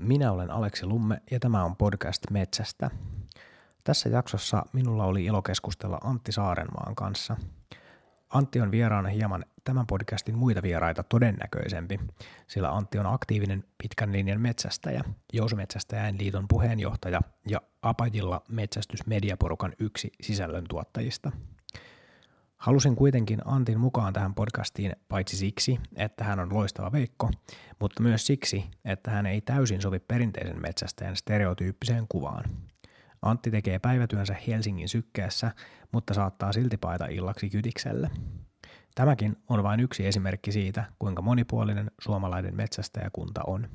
Minä olen Aleksi Lumme ja tämä on podcast Metsästä. Tässä jaksossa minulla oli ilo keskustella Antti Saarenmaan kanssa. Antti on vieraana hieman tämän podcastin muita vieraita todennäköisempi, sillä Antti on aktiivinen pitkän linjan metsästäjä, Jousumetsästäjäin liiton puheenjohtaja ja Apajilla metsästysmediaporukan yksi sisällöntuottajista – Halusin kuitenkin Antin mukaan tähän podcastiin paitsi siksi, että hän on loistava veikko, mutta myös siksi, että hän ei täysin sovi perinteisen metsästäjän stereotyyppiseen kuvaan. Antti tekee päivätyönsä Helsingin sykkeessä, mutta saattaa silti paita illaksi kytikselle. Tämäkin on vain yksi esimerkki siitä, kuinka monipuolinen suomalainen metsästäjäkunta on.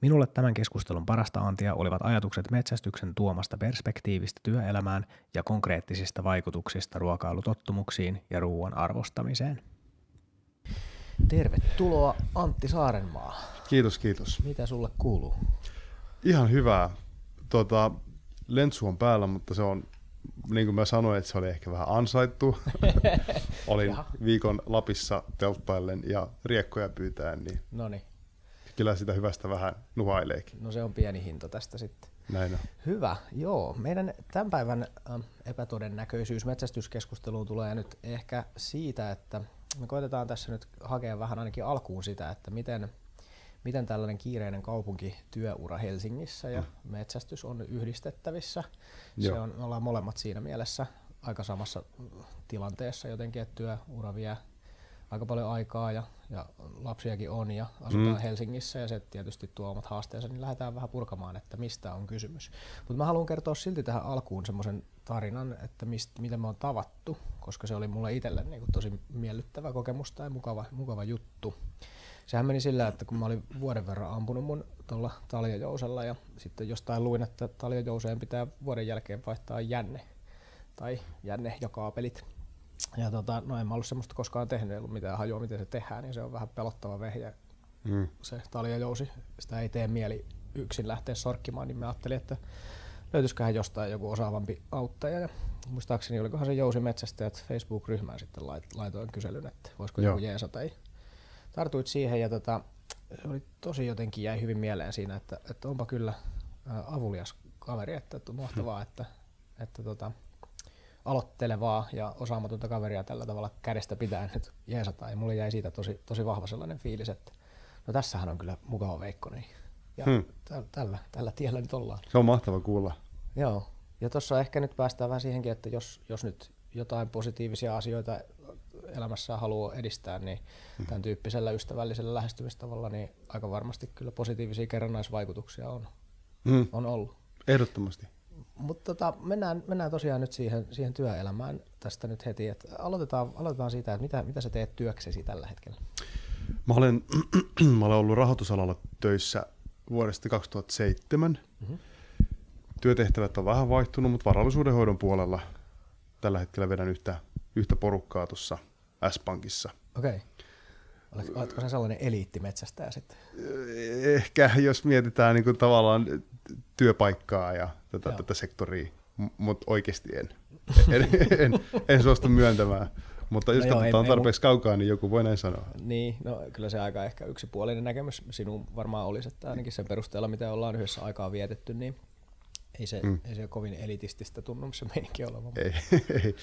Minulle tämän keskustelun parasta antia olivat ajatukset metsästyksen tuomasta perspektiivistä työelämään ja konkreettisista vaikutuksista ruokailutottumuksiin ja ruoan arvostamiseen. Tervetuloa Antti Saarenmaa. Kiitos, kiitos. Mitä sulle kuuluu? Ihan hyvää. Tota, lentsu on päällä, mutta se on, niin kuin mä sanoin, että se oli ehkä vähän ansaittu. Olin viikon Lapissa telttaillen ja riekkoja pyytäen, niin Noniin kyllä sitä hyvästä vähän nuhaileekin. No se on pieni hinta tästä sitten. Näin on. Hyvä, joo. Meidän tämän päivän ähm, epätodennäköisyys metsästyskeskusteluun tulee nyt ehkä siitä, että me koitetaan tässä nyt hakea vähän ainakin alkuun sitä, että miten, miten tällainen kiireinen kaupunkityöura Helsingissä ja mm. metsästys on yhdistettävissä. Se on, me ollaan molemmat siinä mielessä aika samassa tilanteessa jotenkin, että työura vie aika paljon aikaa ja, ja lapsiakin on ja asutaan mm. Helsingissä ja se tietysti tuo omat haasteensa, niin lähdetään vähän purkamaan, että mistä on kysymys. Mutta mä haluan kertoa silti tähän alkuun semmoisen tarinan, että mist, miten me on tavattu, koska se oli mulle itselle niin tosi miellyttävä kokemus tai mukava, mukava juttu. Sehän meni sillä, että kun mä olin vuoden verran ampunut mun tuolla taljajousella ja sitten jostain luin, että taljajouseen pitää vuoden jälkeen vaihtaa jänne tai jänne ja kaapelit ja tota, no en mä ollut semmoista koskaan tehnyt, ei ollut mitään hajua, miten se tehdään, niin se on vähän pelottava vehje. Mm. Se taljajousi, sitä ei tee mieli yksin lähteä sorkkimaan, niin mä ajattelin, että löytyisiköhän jostain joku osaavampi auttaja. Ja muistaakseni olikohan se Jousi Metsästäjät Facebook-ryhmään sitten laitoin kyselyn, että voisiko Joo. joku jeesa tai tartuit siihen ja tota, se oli tosi jotenkin jäi hyvin mieleen siinä, että, että onpa kyllä avulias kaveri, että, että on mahtavaa, hmm. että, että tota, aloittelevaa ja osaamatonta kaveria tällä tavalla kädestä pitäen nyt jeesataan. Ja mulle jäi siitä tosi, tosi vahva sellainen fiilis, että no tässähän on kyllä mukava Veikko. Niin. Ja hmm. tällä, tällä tiellä nyt ollaan. Se on mahtava kuulla. Joo. Ja tuossa ehkä nyt päästään vähän siihenkin, että jos, jos nyt jotain positiivisia asioita elämässä haluaa edistää, niin hmm. tämän tyyppisellä ystävällisellä lähestymistavalla niin aika varmasti kyllä positiivisia kerrannaisvaikutuksia on, hmm. on ollut. Ehdottomasti. Mutta tota, mennään, mennään tosiaan nyt siihen, siihen työelämään tästä nyt heti. Et aloitetaan, aloitetaan siitä, että mitä, mitä sä teet työksesi tällä hetkellä? Mä olen, mä olen ollut rahoitusalalla töissä vuodesta 2007. Mm-hmm. Työtehtävät on vähän vaihtunut, mutta varallisuudenhoidon puolella tällä hetkellä vedän yhtä, yhtä porukkaa tuossa S-Pankissa. Okei. Okay. Oletko se sellainen eliittimetsästäjä sitten? Ehkä, jos mietitään niin kuin tavallaan työpaikkaa ja tätä, tätä sektoria, mutta oikeasti en. En, en, en suostu myöntämään. Mutta jos no katsotaan joo, tarpeeksi ei, kaukaa, niin joku voi näin sanoa. Niin, no kyllä se aika ehkä yksipuolinen näkemys sinun varmaan olisi, että ainakin sen perusteella, mitä ollaan yhdessä aikaa vietetty, niin ei se, mm. ei se kovin elitististä tunnu se meininki olevan. Ei, ei,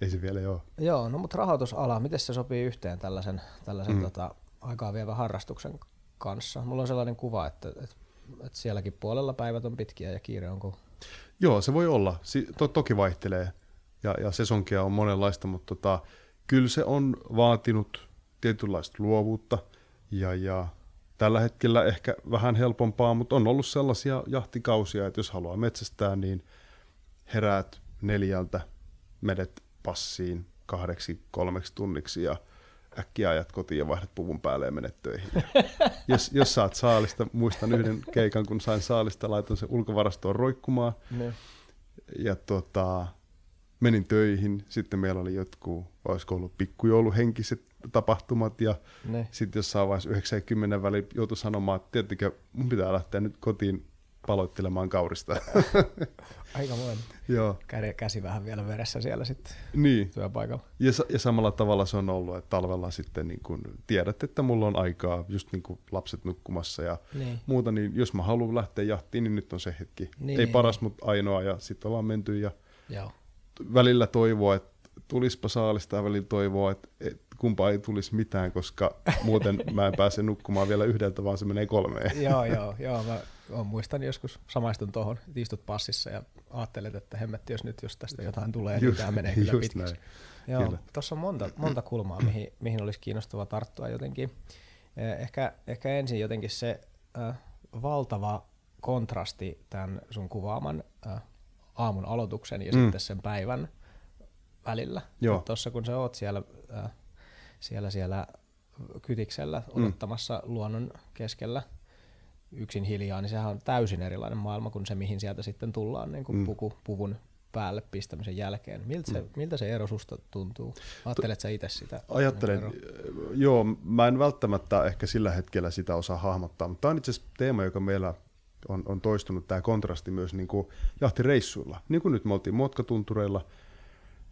ei se vielä joo. Joo, no mutta rahoitusala, miten se sopii yhteen tällaisen, tällaisen mm. tota, aikaa vievän harrastuksen kanssa? Mulla on sellainen kuva, että, että että sielläkin puolella päivät on pitkiä ja kiire on kova. Joo, se voi olla. Si- to- toki vaihtelee ja, ja sesonkia on monenlaista, mutta tota, kyllä se on vaatinut tietynlaista luovuutta ja, ja tällä hetkellä ehkä vähän helpompaa, mutta on ollut sellaisia jahtikausia, että jos haluaa metsästää, niin heräät neljältä, menet passiin kahdeksi, kolmeksi tunniksi ja – äkkiä ajat kotiin ja vaihdat puvun päälle ja menet töihin. jos, jos saat saalista, muistan yhden keikan, kun sain saalista, laitoin sen ulkovarastoon roikkumaan. Ne. Ja tota, menin töihin, sitten meillä oli jotkut, olisiko ollut pikkujouluhenkiset tapahtumat, ja sitten jossain vaiheessa 90 väliin joutui sanomaan, että tiettikö, mun pitää lähteä nyt kotiin paloittelemaan kaurista. Aika monen. Joo. Käsi vähän vielä veressä siellä sitten niin. työpaikalla. Ja, ja samalla tavalla se on ollut, että talvella sitten niin kun tiedät, että mulla on aikaa just niin kuin lapset nukkumassa ja niin. muuta, niin jos mä haluan lähteä jahtiin, niin nyt on se hetki. Niin, Ei paras, niin. mutta ainoa ja sitten ollaan menty ja Joo. välillä toivoa, että tulispa saalista ja välillä toivoa, että, että kumpaa ei tulisi mitään, koska muuten mä en pääse nukkumaan vielä yhdeltä, vaan se menee kolmeen. joo, joo, joo. Mä, mä muistan joskus samaistun tuohon, istut passissa ja ajattelet, että hemmetti, jos nyt jos tästä jotain tulee, niin just, niin tämä menee kyllä pitkiksi. Joo, tuossa on monta, monta kulmaa, mihin, mihin olisi kiinnostava tarttua jotenkin. Eh, ehkä, ehkä ensin jotenkin se äh, valtava kontrasti tämän sun kuvaaman äh, aamun aloituksen ja mm. sitten sen päivän välillä. Tuossa kun sä oot siellä äh, siellä, siellä kytiksellä mm. odottamassa mm. luonnon keskellä yksin hiljaa, niin sehän on täysin erilainen maailma kuin se, mihin sieltä sitten tullaan niin kuin mm. puku, puvun päälle pistämisen jälkeen. Miltä se, mm. miltä se ero susta tuntuu? Ajattelet sä itse sitä? Ajattelen, joo, mä en välttämättä ehkä sillä hetkellä sitä osaa hahmottaa, mutta tämä on itse asiassa teema, joka meillä on, on toistunut, tämä kontrasti myös niin kuin jahtireissuilla. Niin kuin nyt me oltiin motkatuntureilla,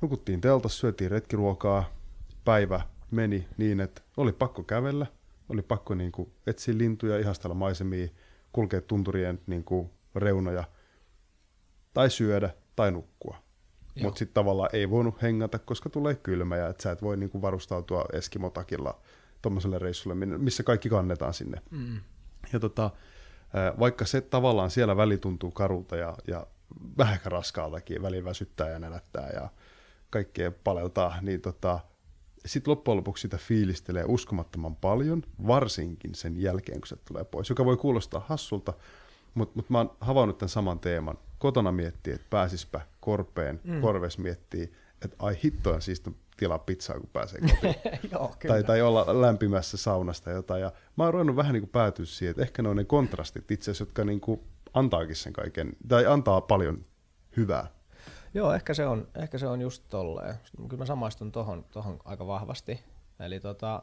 nukuttiin teltassa, syötiin retkiruokaa, päivä meni niin, että oli pakko kävellä, oli pakko niin kuin etsiä lintuja, ihastella maisemia, kulkea tunturien niin kuin reunoja, tai syödä, tai nukkua. Mutta sitten tavallaan ei voinut hengata, koska tulee kylmä, ja että sä et voi niin kuin varustautua Eskimotakilla tuommoiselle reissulle, missä kaikki kannetaan sinne. Mm. Ja tota, vaikka se tavallaan siellä väli tuntuu karulta ja, ja vähän raskaaltakin, väliin väsyttää ja nälättää ja kaikkea paleltaa, niin tota, sitten loppujen lopuksi sitä fiilistelee uskomattoman paljon, varsinkin sen jälkeen, kun se tulee pois, joka voi kuulostaa hassulta, mutta mut mä oon havainnut tämän saman teeman. Kotona miettii, että pääsispä korpeen, mm. korves miettii, että ai hittoa siis tilaa pizzaa, kun pääsee kotiin. Joo, tai, tai olla lämpimässä saunasta jotain. Ja mä oon ruvennut vähän niin kuin päätyä siihen, että ehkä ne on ne kontrastit itse asiassa, jotka niin kuin antaakin sen kaiken, tai antaa paljon hyvää. Joo, ehkä se on, ehkä se on just tolleen. Kyllä mä samaistun tohon, tohon aika vahvasti. Eli tota,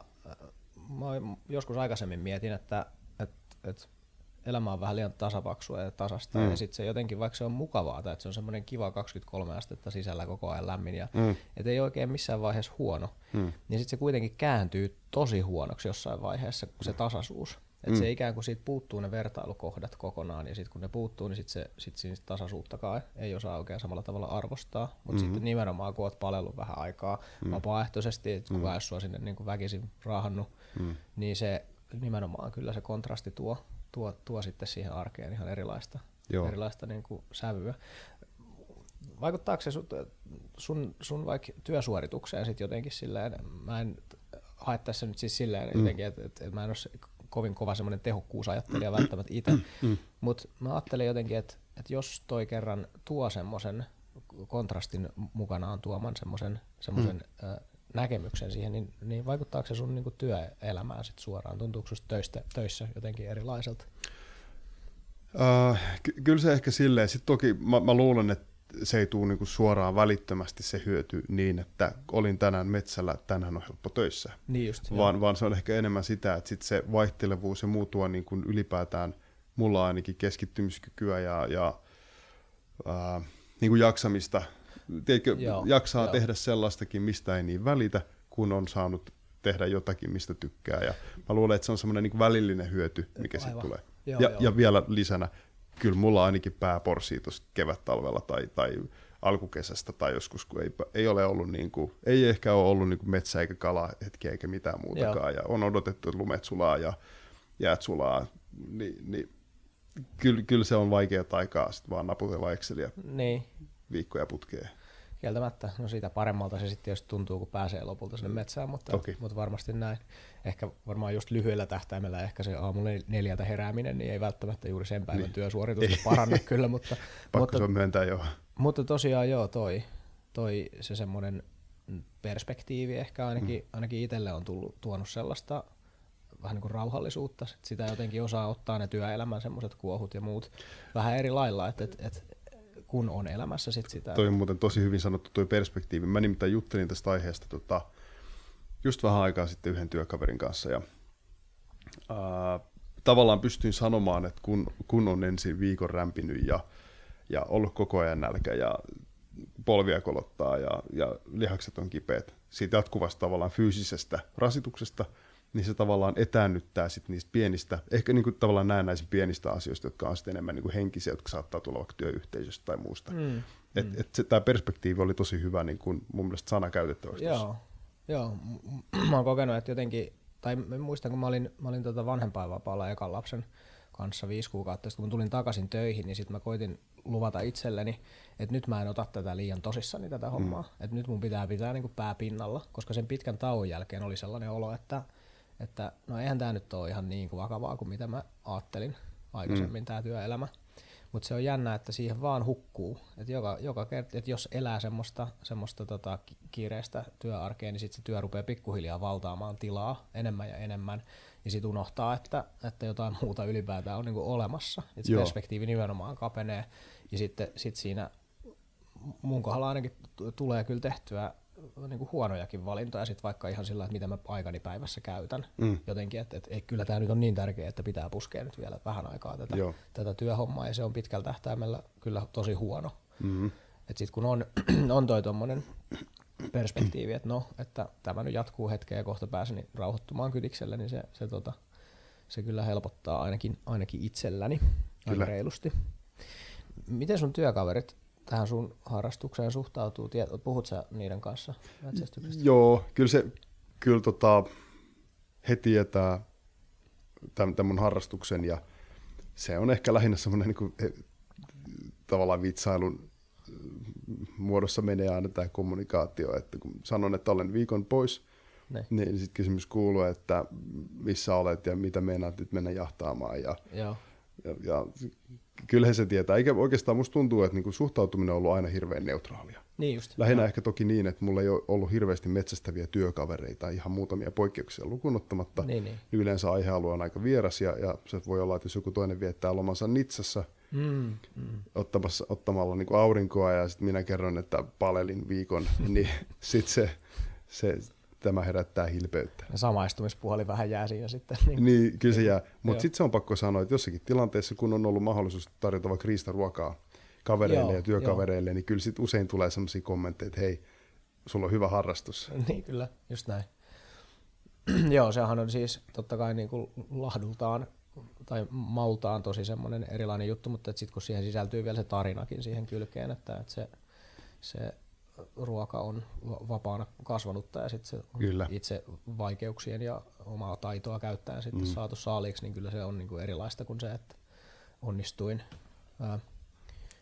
mä joskus aikaisemmin mietin, että et, et elämä on vähän liian tasapaksua ja tasasta, mm. ja sitten se jotenkin, vaikka se on mukavaa, tai että se on semmoinen kiva 23 astetta sisällä koko ajan lämmin, ja mm. et ei oikein missään vaiheessa huono, mm. niin sitten se kuitenkin kääntyy tosi huonoksi jossain vaiheessa, se tasaisuus. Et mm. se ikään kuin siitä puuttuu ne vertailukohdat kokonaan, ja sitten kun ne puuttuu, niin sitten se, sit siinä tasaisuuttakaan ei osaa oikein samalla tavalla arvostaa. Mutta mm-hmm. sitten nimenomaan, kun olet palellut vähän aikaa mm. vapaaehtoisesti, että kun mm. sua sinne niin kuin väkisin raahannut, mm. niin se nimenomaan kyllä se kontrasti tuo, tuo, tuo sitten siihen arkeen ihan erilaista, Joo. erilaista niin kuin sävyä. Vaikuttaako se sun, sun, sun vaikka työsuoritukseen sitten jotenkin silleen, mä en hae tässä nyt siis silleen mm. jotenkin, että, että, että mä en ole kovin kova semmoinen tehokkuusajattelija välttämättä itse, mm. mutta mä ajattelen jotenkin, että, että jos toi kerran tuo semmoisen kontrastin mukanaan tuoman semmoisen semmoisen mm. näkemyksen siihen, niin, niin vaikuttaako se sun niinku työelämään sit suoraan? Tuntuuko susta töistä, töissä jotenkin erilaiselta? Uh, ky- kyllä se ehkä silleen. Sitten toki mä, mä luulen, että se ei tule niinku suoraan välittömästi se hyöty niin, että olin tänään metsällä, tänään on helppo töissä. Niin just, vaan, vaan se on ehkä enemmän sitä, että sit se vaihtelevuus ja muu tuo niin kuin ylipäätään mulla ainakin keskittymiskykyä ja, ja ää, niin kuin jaksamista. Tiedätkö, joo, jaksaa joo. tehdä sellaistakin, mistä ei niin välitä, kun on saanut tehdä jotakin, mistä tykkää. Ja mä luulen, että se on semmoinen niin välillinen hyöty, mikä sitten tulee. Joo, ja, joo. ja vielä lisänä, kyllä mulla ainakin pää porsii tuossa kevät-talvella tai, tai alkukesästä tai joskus, kun ei, ei ole ollut niin kuin, ei ehkä ole ollut niin kuin metsä eikä kala hetkiä eikä mitään muutakaan, Joo. ja on odotettu, että lumet sulaa ja jäät sulaa, niin, niin kyllä, kyllä se on vaikea aikaa sitten vaan naputella Exceliä niin. viikkoja putkeen. Kieltämättä, no siitä paremmalta se sitten jos tuntuu, kun pääsee lopulta sinne metsään, mutta, Toki. mutta varmasti näin. Ehkä varmaan just lyhyellä tähtäimellä ehkä se aamulla neljältä herääminen, niin ei välttämättä juuri sen päivän niin. työsuoritusta paranne kyllä, mutta, mutta, se on myöntää joo. mutta tosiaan joo, toi, toi se semmoinen perspektiivi ehkä ainakin, mm. ainakin itselle on tullut, tuonut sellaista vähän niin kuin rauhallisuutta, sitä jotenkin osaa ottaa ne työelämän semmoiset kuohut ja muut vähän eri lailla, että et, et, kun on elämässä sit sitä. Toi on muuten tosi hyvin sanottu tuo perspektiivi. Mä nimittäin juttelin tästä aiheesta tota, just vähän aikaa sitten yhden työkaverin kanssa ja ää, tavallaan pystyin sanomaan, että kun, kun on ensin viikon rämpinyt ja, ja ollut koko ajan nälkä ja polvia kolottaa ja, ja lihakset on kipeät siitä jatkuvasta tavallaan fyysisestä rasituksesta, niin se tavallaan etäännyttää sit niistä pienistä, ehkä niin kuin tavallaan näennäisin pienistä asioista, jotka on sitten enemmän niin kuin henkisiä, jotka saattaa tulla vaikka työyhteisöstä tai muusta. Mm. Et, mm. et tämä perspektiivi oli tosi hyvä niin kuin mun mielestä sana käytettävästi. Joo, Joo. mä oon kokenut, että jotenkin, tai muistan kun mä olin, mä olin tota vanhempainvapaalla ekan lapsen kanssa viisi kuukautta sitten, kun tulin takaisin töihin, niin sitten mä koitin luvata itselleni, että nyt mä en ota tätä liian tosissani tätä mm. hommaa, mm. että nyt mun pitää pitää niin kuin pää pinnalla, koska sen pitkän tauon jälkeen oli sellainen olo, että, että no eihän tämä nyt ole ihan niin kuin vakavaa kuin mitä mä ajattelin aikaisemmin mm. tämä työelämä. Mutta se on jännä, että siihen vaan hukkuu. Et joka, joka kerta, et jos elää semmoista, semmoista tota kiireistä työarkea, niin sitten se työ rupeaa pikkuhiljaa valtaamaan tilaa enemmän ja enemmän. Ja sitten unohtaa, että, että jotain muuta ylipäätään on niinku olemassa. Et se perspektiivi nimenomaan kapenee. Ja sitten sit siinä mun kohdalla ainakin tulee kyllä tehtyä niin kuin huonojakin valintoja, sit vaikka ihan sillä, että miten mä aikani päivässä käytän mm. jotenkin, että, että, että kyllä tämä nyt on niin tärkeää, että pitää puskea nyt vielä vähän aikaa tätä, tätä työhommaa, ja se on pitkällä tähtäimellä kyllä tosi huono. Mm-hmm. Sitten kun on, on toi tuommoinen perspektiivi, että no, että tämä nyt jatkuu hetkeä ja kohta pääsen rauhoittumaan kydikselle, niin se, se, tota, se kyllä helpottaa ainakin, ainakin itselläni aika reilusti. Miten sun työkaverit tähän sun harrastukseen suhtautuu? Puhut sä niiden kanssa metsästyksestä? Joo, kyllä se kyllä tota, he tietää tämän, tämän mun harrastuksen ja se on ehkä lähinnä semmoinen niin kuin, tavallaan vitsailun muodossa menee aina tämä kommunikaatio, että kun sanon, että olen viikon pois, ne. niin sitten kysymys kuuluu, että missä olet ja mitä meinaat nyt mennä jahtaamaan ja, Joo. Ja, ja kyllähän se tietää. Eikä oikeastaan musta tuntuu, että niinku suhtautuminen on ollut aina hirveän neutraalia. Niin just. Lähinnä no. ehkä toki niin, että mulla ei ole ollut hirveästi metsästäviä työkavereita, ihan muutamia poikkeuksia lukunottamatta. Niin, niin. Yleensä aihealue on aika vieras ja, ja se voi olla, että jos joku toinen viettää lomansa Nitsassa mm, mm. Ottamassa, ottamalla niin aurinkoa ja sitten minä kerron, että palelin viikon, niin sitten se, se tämä herättää hilpeyttä. Ja samaistumispuoli vähän jää siinä sitten. Niin, niin kyllä se jää. Mutta sitten se on pakko sanoa, että jossakin tilanteessa, kun on ollut mahdollisuus tarjota vaikka ruokaa kavereille joo, ja työkavereille, joo. niin kyllä sitten usein tulee sellaisia kommentteja, että hei, sulla on hyvä harrastus. Niin kyllä, just näin. joo, sehän on siis totta kai niin kuin lahdultaan tai maultaan tosi semmoinen erilainen juttu, mutta sitten kun siihen sisältyy vielä se tarinakin siihen kylkeen, että, että se, se ruoka on vapaana kasvanutta ja sitten se kyllä. itse vaikeuksien ja omaa taitoa käyttäen sitten mm. saatu saaliiksi, niin kyllä se on niinku erilaista kuin se, että onnistuin ää,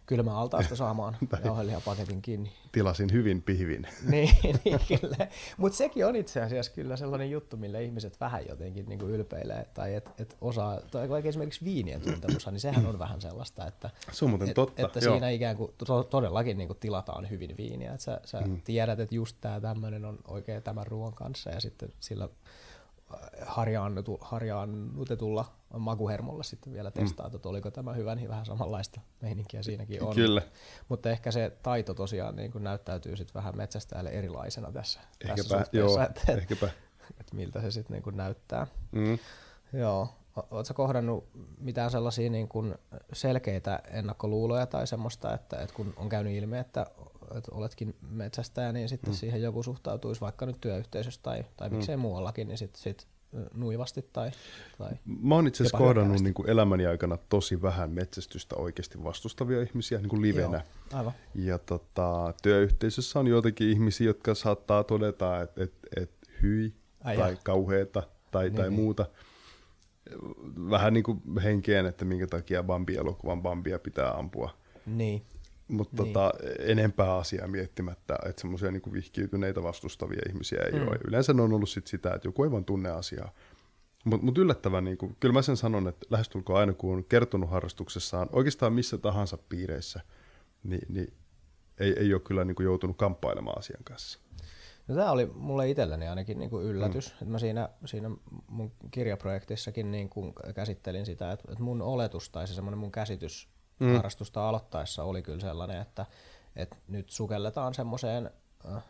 kylmäaltaasta saamaan jauhelihapaketin kiinni. Tilasin hyvin pihvin. niin, niin kyllä. Mutta sekin on itse asiassa kyllä sellainen juttu, millä ihmiset vähän jotenkin niin kuin ylpeilee. Tai et, et osaa, tai vaikka esimerkiksi viinien tuntemus, niin sehän on vähän sellaista, että, Se on muuten et, totta. että Joo. siinä ikään kuin to, todellakin niin kuin tilataan hyvin viiniä. Että sä, sä mm. tiedät, että just tämä tämmöinen on oikein tämän ruoan kanssa ja sitten sillä harjaannutetulla makuhermolla sitten vielä testaa, mm. että oliko tämä hyvä, niin vähän samanlaista meininkiä siinäkin on. Kyllä. Mutta ehkä se taito tosiaan niin kuin näyttäytyy sitten vähän metsästäjälle erilaisena tässä, ehkäpä, tässä joo, että, ehkäpä. Että, että miltä se sitten niin kuin näyttää. Mm. Joo. Oletko kohdannut mitään sellaisia niin kuin selkeitä ennakkoluuloja tai semmoista, että, että kun on käynyt ilmi, että, että oletkin metsästäjä, niin sitten mm. siihen joku suhtautuisi vaikka nyt työyhteisössä tai, tai miksei mm. muuallakin, niin sitten sit nuivasti tai, tai Mä oon itse asiassa kohdannut niin kuin elämäni aikana tosi vähän metsästystä oikeasti vastustavia ihmisiä niin kuin livenä. Joo, aivan. Ja tota, työyhteisössä on joitakin ihmisiä, jotka saattaa todeta, että et, et hyi Ai tai ja. kauheeta tai, niin, tai niin. muuta. Vähän niin kuin henkeen, että minkä takia Bambi-elokuvan Bambia pitää ampua. Niin. Mutta niin. tota, enempää asiaa miettimättä, että semmoisia niin vihkiytyneitä vastustavia ihmisiä ei mm. ole. Yleensä ne on ollut sit sitä, että joku ei vaan tunne asiaa. Mutta mut yllättävän, niin kuin, kyllä mä sen sanon, että lähestulkoon aina kun on kertonut harrastuksessaan, oikeastaan missä tahansa piireissä, niin, niin ei, ei ole kyllä niin kuin joutunut kamppailemaan asian kanssa. No, tämä oli mulle itselleni ainakin niin kuin yllätys. Mm. Että mä siinä, siinä mun kirjaprojektissakin niin kuin käsittelin sitä, että, että mun oletus tai se semmoinen mun käsitys mm. harrastusta aloittaessa oli kyllä sellainen, että, että nyt sukelletaan semmoiseen äh,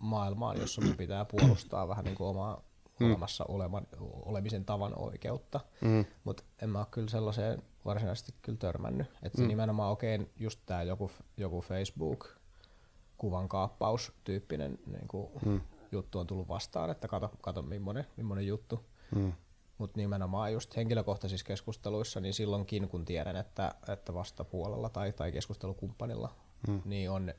maailmaan, jossa mun pitää puolustaa vähän niin kuin omaa mm. olemassa oleman, olemisen tavan oikeutta. Mm. Mutta en mä ole kyllä sellaiseen varsinaisesti kyllä törmännyt. Että Mm. nimenomaan okei, okay, just tämä joku, joku Facebook kuvan kaappaus tyyppinen niin kuin Mm. juttu on tullut vastaan, että kato, kato millainen, millainen juttu. Mm. Mutta nimenomaan just henkilökohtaisissa keskusteluissa, niin silloinkin kun tiedän, että, että vastapuolella tai, tai keskustelukumppanilla Mm. niin on ä,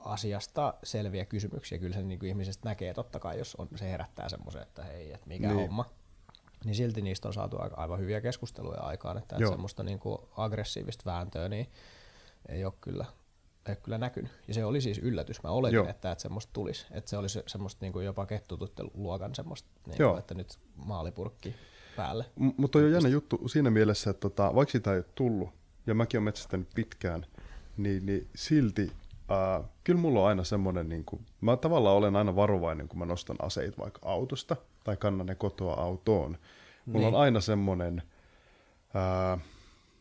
asiasta selviä kysymyksiä. Kyllä se niin kuin ihmisestä näkee totta kai, jos on, se herättää semmoisen, että hei, että mikä Niin. homma. Niin silti niistä on saatu aika- aivan hyviä keskusteluja aikaan, että, että semmoista niin kuin aggressiivista vääntöä niin ei ole kyllä, ole kyllä näkynyt. Ja se oli siis yllätys. Mä oletin, Joo. että, että semmoista tulisi. Että se oli se, semmoista niin kuin jopa kettututteluokan semmoista, niin kuin, että nyt maalipurkki päälle. M- Mutta on jo jännä juttu siinä mielessä, että tota, vaikka sitä ei ole tullut, ja mäkin olen metsästänyt pitkään, niin, niin silti ää, kyllä mulla on aina semmoinen, niin kuin, mä tavallaan olen aina varovainen, kun mä nostan aseita vaikka autosta tai kannan ne kotoa autoon. Mulla Niin. on aina semmoinen ää,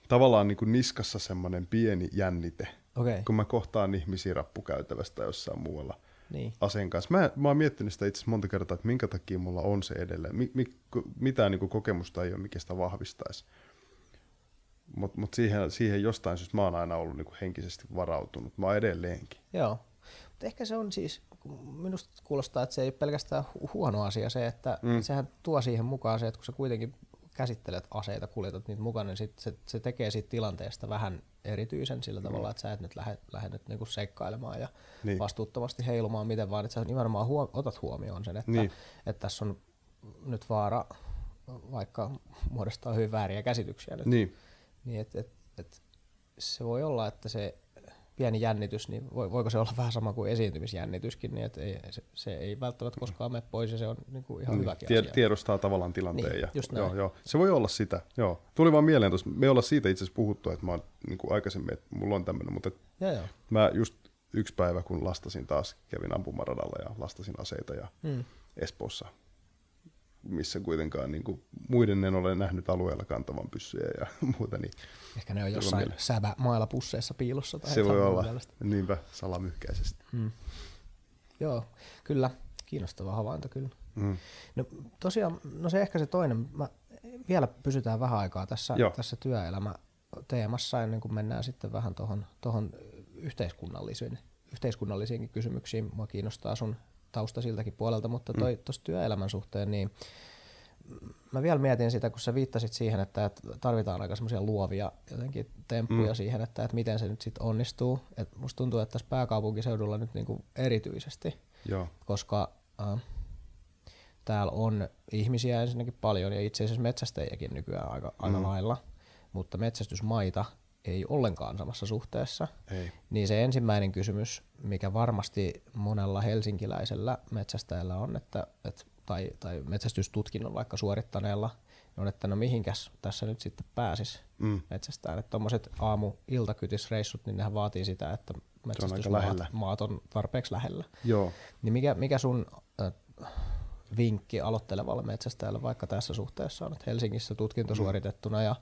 tavallaan niin kuin niskassa semmoinen pieni jännite, okay. kun mä kohtaan ihmisiä rappukäytävästä jossain muualla niin. aseen kanssa. Mä, mä oon miettinyt sitä itse monta kertaa, että minkä takia mulla on se edelleen. Mi, mi, mitään niin kokemusta ei ole, mikä sitä vahvistaisi. Mutta mut siihen, siihen jostain syystä mä oon aina ollut niin henkisesti varautunut. Mä oon edelleenkin. Joo. Mutta ehkä se on siis, minusta kuulostaa, että se ei ole pelkästään hu- huono asia se, että mm. sehän tuo siihen mukaan se, että kun sä kuitenkin käsittelet aseita, kuljetat niitä mukana, niin sit se, se tekee siitä tilanteesta vähän erityisen sillä tavalla, että sä et nyt lähde, lähde nyt niinku seikkailemaan ja Niin. vastuuttomasti heilumaan miten vaan, että sä nimenomaan huom- otat huomioon sen, että, niin. että tässä on nyt vaara vaikka muodostaa hyvin vääriä käsityksiä nyt Niin, niin et, et, et se voi olla, että se pieni jännitys, niin voi, voiko se olla vähän sama kuin esiintymisjännityskin, niin että ei, se, se ei välttämättä koskaan mene pois ja se on niin kuin ihan niin. hyväkin Tie- asia. tiedostaa tavallaan tilanteen. Niin, ja, just joo, näin. joo. Se voi olla sitä. Joo. Tuli vaan mieleen tuossa. Me ollaan siitä itse asiassa puhuttu, että mä oon niin kuin aikaisemmin, että mulla on tämmöinen, mutta et Joo, joo. mä just yksi päivä, kun lastasin taas, kävin ampumaradalla ja lastasin aseita ja Mm. Espoossa, missä kuitenkaan niin kuin, muiden en ole nähnyt alueella kantavan pyssyjä ja muuta, niin Ehkä ne on jossain säbä mailla pusseissa piilossa. Tai se voi olla tällaista. niinpä salamyhkäisesti. Mm. Joo, kyllä. Kiinnostava havainto kyllä. Mm. No tosiaan, no se ehkä se toinen, mä, vielä pysytään vähän aikaa tässä, Joo. tässä työelämäteemassa ennen kuin mennään sitten vähän tuohon tohon yhteiskunnallisiin, yhteiskunnallisiinkin kysymyksiin. Mua kiinnostaa sun tausta siltäkin puolelta, mutta toi, tuossa työelämän suhteen, niin mä vielä mietin sitä, kun sä viittasit siihen, että että tarvitaan aika semmoisia luovia jotenkin temppuja Mm. siihen, että, että miten se nyt sitten onnistuu. Et musta tuntuu, että tässä pääkaupunkiseudulla nyt niinku erityisesti, Joo, koska äh, täällä on ihmisiä ensinnäkin paljon ja itse asiassa metsästäjiäkin nykyään aika, aika Mm. lailla, mutta metsästysmaita ei ollenkaan samassa suhteessa. ei. Niin se ensimmäinen kysymys, mikä varmasti monella helsinkiläisellä metsästäjällä on, että, et, tai, tai metsästystutkinnon vaikka suorittaneella, on, että no mihinkäs tässä nyt sitten pääsis Mm. metsästään. Että tuommoiset aamu-iltakytisreissut, niin nehän vaatii sitä, että metsästysmaat maat on tarpeeksi lähellä. Joo. Niin mikä, mikä sun äh, vinkki aloittelevalle metsästäjälle vaikka tässä suhteessa on, että Helsingissä tutkinto Mm. suoritettuna ja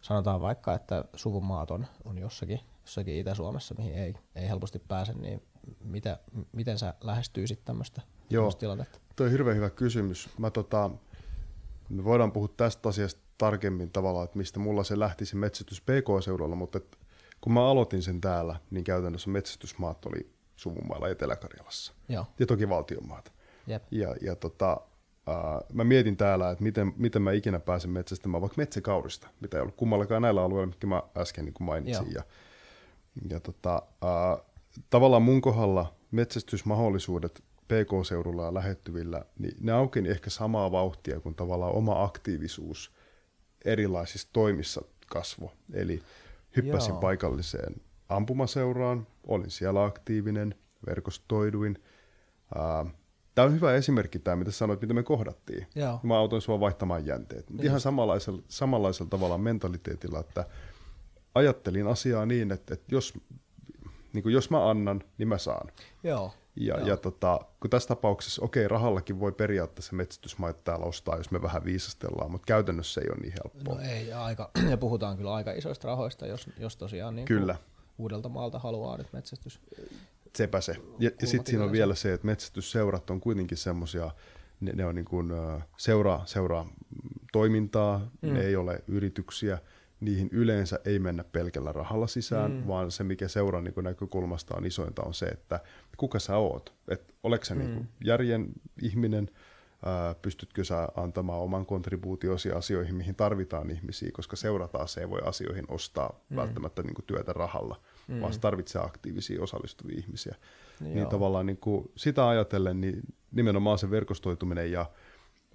sanotaan vaikka, että suvun maat on, on jossakin, jossakin Itä-Suomessa, mihin ei, ei helposti pääse, niin mitä, miten sä lähestyisit tämmöistä Joo. tilannetta? Tuo on hirveän hyvä kysymys. Mä tota, me voidaan puhua tästä asiasta tarkemmin tavallaan, että mistä mulla se lähti se metsästys PK-seudulla, mutta et, kun mä aloitin sen täällä, niin käytännössä metsästysmaat oli suvunmailla Etelä-Karjalassa Joo, ja toki valtionmaat. jep. Ja, ja tota, ää, mä mietin täällä, että miten, miten mä ikinä pääsen metsästämään vaikka metsäkaurista, mitä ei ollut kummallakaan näillä alueilla, mitkä mä äsken niin mainitsin. Joo. Ja, ja tota, ää, tavallaan mun kohdalla metsästysmahdollisuudet PK-seudulla ja lähettyvillä, niin ne aukeni ehkä samaa vauhtia kuin tavallaan oma aktiivisuus erilaisissa toimissa kasvo. Eli hyppäsin Joo. paikalliseen ampumaseuraan, olin siellä aktiivinen, verkostoiduin. Tämä on hyvä esimerkki tämä, mitä sanoit, mitä me kohdattiin. Joo. Mä autoin sua vaihtamaan jänteet. Niin. Ihan samanlaisella, samanlaisella tavalla mentaliteetilla, että ajattelin asiaa niin, että, että jos, niin kuin jos mä annan, niin mä saan. Joo. Ja, Joo. ja tota, kun tässä tapauksessa, okei, rahallakin voi periaatteessa metsästysmaita täällä ostaa, jos me vähän viisastellaan, mutta käytännössä ei ole niin helppoa. No ei, ja, aika, ja puhutaan kyllä aika isoista rahoista, jos, jos tosiaan niin Kyllä. uudelta maalta haluaa nyt metsästys. Sepä se. Ja, ja sitten siinä on vielä se, että metsästysseurat on kuitenkin semmoisia, ne, ne on niin kuin, seuraa, seuraa toimintaa, mm. ne ei ole yrityksiä, niihin yleensä ei mennä pelkällä rahalla sisään, mm. vaan se, mikä seuraa niin näkökulmasta on isointa, on se, että kuka sä oot. Et oletko sä niin mm. niin järjen ihminen, ää, pystytkö sä antamaan oman kontribuutiosi asioihin, mihin tarvitaan ihmisiä, koska seurataan se ei voi asioihin ostaa mm. välttämättä niin kuin työtä rahalla, mm. vaan se tarvitsee aktiivisia osallistuvia ihmisiä. Niin, niin tavallaan niin kuin sitä ajatellen, niin nimenomaan se verkostoituminen ja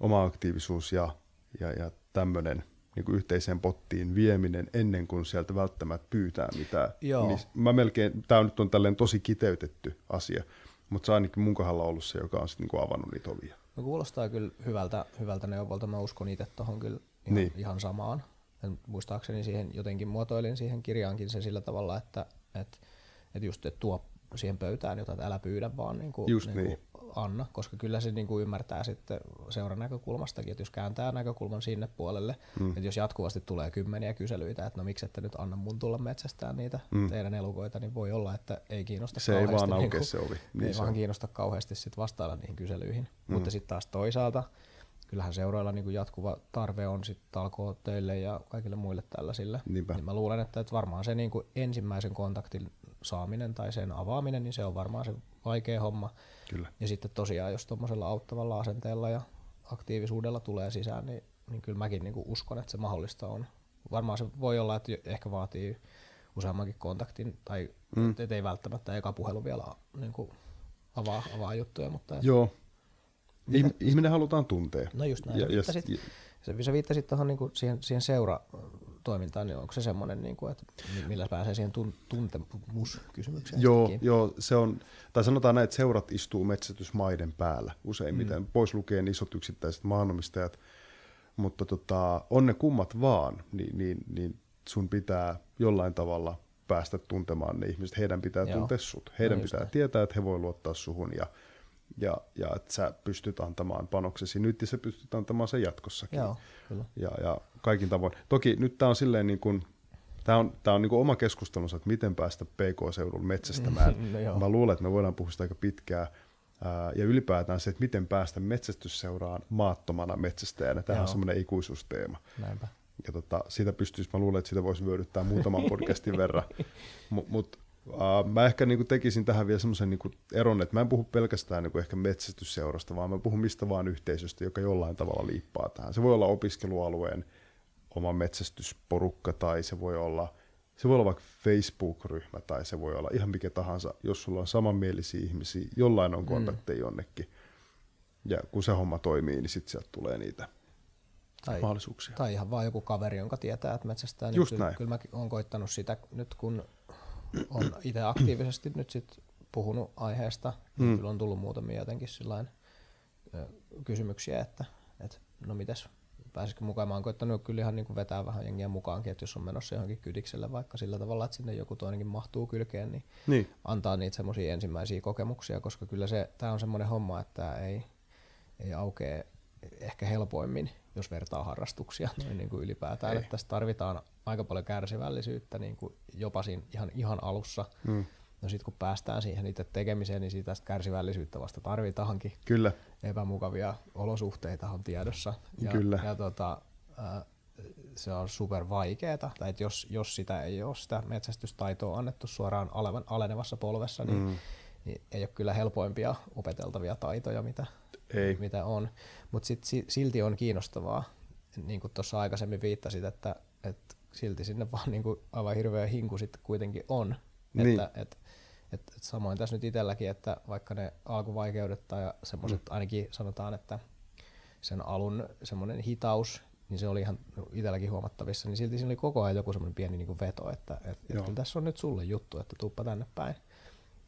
oma aktiivisuus ja, ja, ja tämmöinen – niin kuin yhteiseen pottiin vieminen ennen kuin sieltä välttämättä pyytää mitään. Joo. Niin mä melkein, tämä nyt on tällainen tosi kiteytetty asia, mutta se on ainakin mun kohdalla ollut se, joka on sitten niin avannut niitä ovia. No kuulostaa kyllä hyvältä, hyvältä neuvolta, mä uskon itse tuohon kyllä ihan, niin. ihan samaan. En, muistaakseni siihen jotenkin muotoilin siihen kirjaankin se sillä tavalla, että, että, että just että tuo siihen pöytään, jota älä pyydä vaan niin kuin, Just niin. niin. anna, koska kyllä se niin kuin ymmärtää sitten seuran näkökulmastakin, että jos kääntää näkökulman sinne puolelle, mm. että jos jatkuvasti tulee kymmeniä kyselyitä, että no miksi ette nyt anna mun tulla metsästään niitä mm. teidän elukoita, niin voi olla, että ei kiinnosta se kauheasti. Ei vaan niin kuin, se ovi. Niin ei se vaan on. kiinnosta kauheasti sit vastailla niihin kyselyihin. Mm. Mutta sitten taas toisaalta, kyllähän seuroilla niin kuin jatkuva tarve on sitten teille ja kaikille muille tällaisille. Niinpä. Niin mä luulen, että, että varmaan se niin kuin ensimmäisen kontaktin saaminen tai sen avaaminen, niin se on varmaan se vaikea homma. Kyllä. Ja sitten tosiaan, jos tuommoisella auttavalla asenteella ja aktiivisuudella tulee sisään, niin, niin kyllä mäkin niin kuin uskon, että se mahdollista on. Varmaan se voi olla, että ehkä vaatii useammankin kontaktin, tai mm. et ei välttämättä eka puhelu vielä niin kuin avaa, avaa juttuja. Mutta Joo. Mitä? Ihminen halutaan tuntea. No just näin. Ja, ja, ja, sä viittasit tuohon niin siihen, siihen seura toimintaan, niin onko se semmoinen, niin kuin, että millä pääsee siihen tun- tuntemuskysymykseen? Joo, joo, se on, tai sanotaan näin, että seurat istuu metsätysmaiden päällä useimmiten, mm. pois lukien isot yksittäiset maanomistajat, mutta tota, on ne kummat vaan, niin, niin, niin sun pitää jollain tavalla päästä tuntemaan ne ihmiset, heidän pitää Joo. tuntea sut, heidän no pitää näin. tietää, että he voi luottaa suhun ja, ja, ja että sä pystyt antamaan panoksesi nyt ja sä pystyt antamaan sen jatkossakin. Joo, kyllä. Ja, ja kaikin tavoin. Toki nyt tämä on silleen niin kuin, Tämä on, tämä on niin kuin oma keskustelunsa, että miten päästä PK-seudulla metsästämään. no, Mä luulen, että me voidaan puhua sitä aika pitkään. Ja ylipäätään se, että miten päästä metsästysseuraan maattomana metsästäjänä. Tämä on semmoinen ikuisuusteema. Näinpä. Ja tota, siitä pystyisi, mä luulen, että sitä voisi vyödyttää muutaman podcastin verran. Mutta mut, Uh, mä ehkä niinku tekisin tähän vielä semmoisen niinku eron, että mä en puhu pelkästään niinku ehkä metsästysseurasta, vaan mä puhun mistä vaan yhteisöstä, joka jollain tavalla liippaa tähän. Se voi olla opiskelualueen oma metsästysporukka tai se voi olla, se voi olla vaikka Facebook-ryhmä tai se voi olla ihan mikä tahansa, jos sulla on samanmielisiä ihmisiä, jollain on mm. kontakteja mm. jonnekin. Ja kun se homma toimii, niin sitten sieltä tulee niitä tai, mahdollisuuksia. Tai ihan vaan joku kaveri, jonka tietää, että metsästää. Just niin näin. Kyllä mäkin olen koittanut sitä nyt, kun on itse aktiivisesti nyt sit puhunut aiheesta, niin mm. kyllä on tullut muutamia jotenkin sillain, kysymyksiä, että, että no mites, pääsisikö mukaan. Mä oon koittanut kyllä ihan niin kuin vetää vähän jengiä mukaankin, että jos on menossa johonkin kydikselle vaikka sillä tavalla, että sinne joku toinenkin mahtuu kylkeen, niin, niin. antaa niitä semmoisia ensimmäisiä kokemuksia, koska kyllä se, tämä on semmoinen homma, että ei, ei aukee ehkä helpoimmin, jos vertaa harrastuksia noin niin kuin ylipäätään. Ei. Että tässä tarvitaan aika paljon kärsivällisyyttä niin kuin jopa siinä ihan, ihan alussa. Mm. No sitten kun päästään siihen itse tekemiseen, niin siitä kärsivällisyyttä vasta tarvitaankin. Kyllä. Epämukavia olosuhteita on tiedossa. Ja, Kyllä. Ja tota, äh, se on super vaikeeta, tai että jos, jos sitä ei ole sitä metsästystaitoa annettu suoraan alevan, alenevassa polvessa, niin, mm. niin ei ole kyllä helpoimpia opeteltavia taitoja, mitä, ei. mitä on. Mutta silti on kiinnostavaa, niin kuin tuossa aikaisemmin viittasit, että, että silti sinne vaan niin kuin aivan hirveä hinku sitten kuitenkin on. Niin. Että, et, et, et samoin tässä nyt itselläkin, että vaikka ne alkuvaikeudet tai semmoiset mm. ainakin sanotaan, että sen alun semmoinen hitaus, niin se oli ihan itselläkin huomattavissa, niin silti siinä oli koko ajan joku semmoinen pieni niin kuin veto, että et, et kyllä tässä on nyt sulle juttu, että tuuppa tänne päin.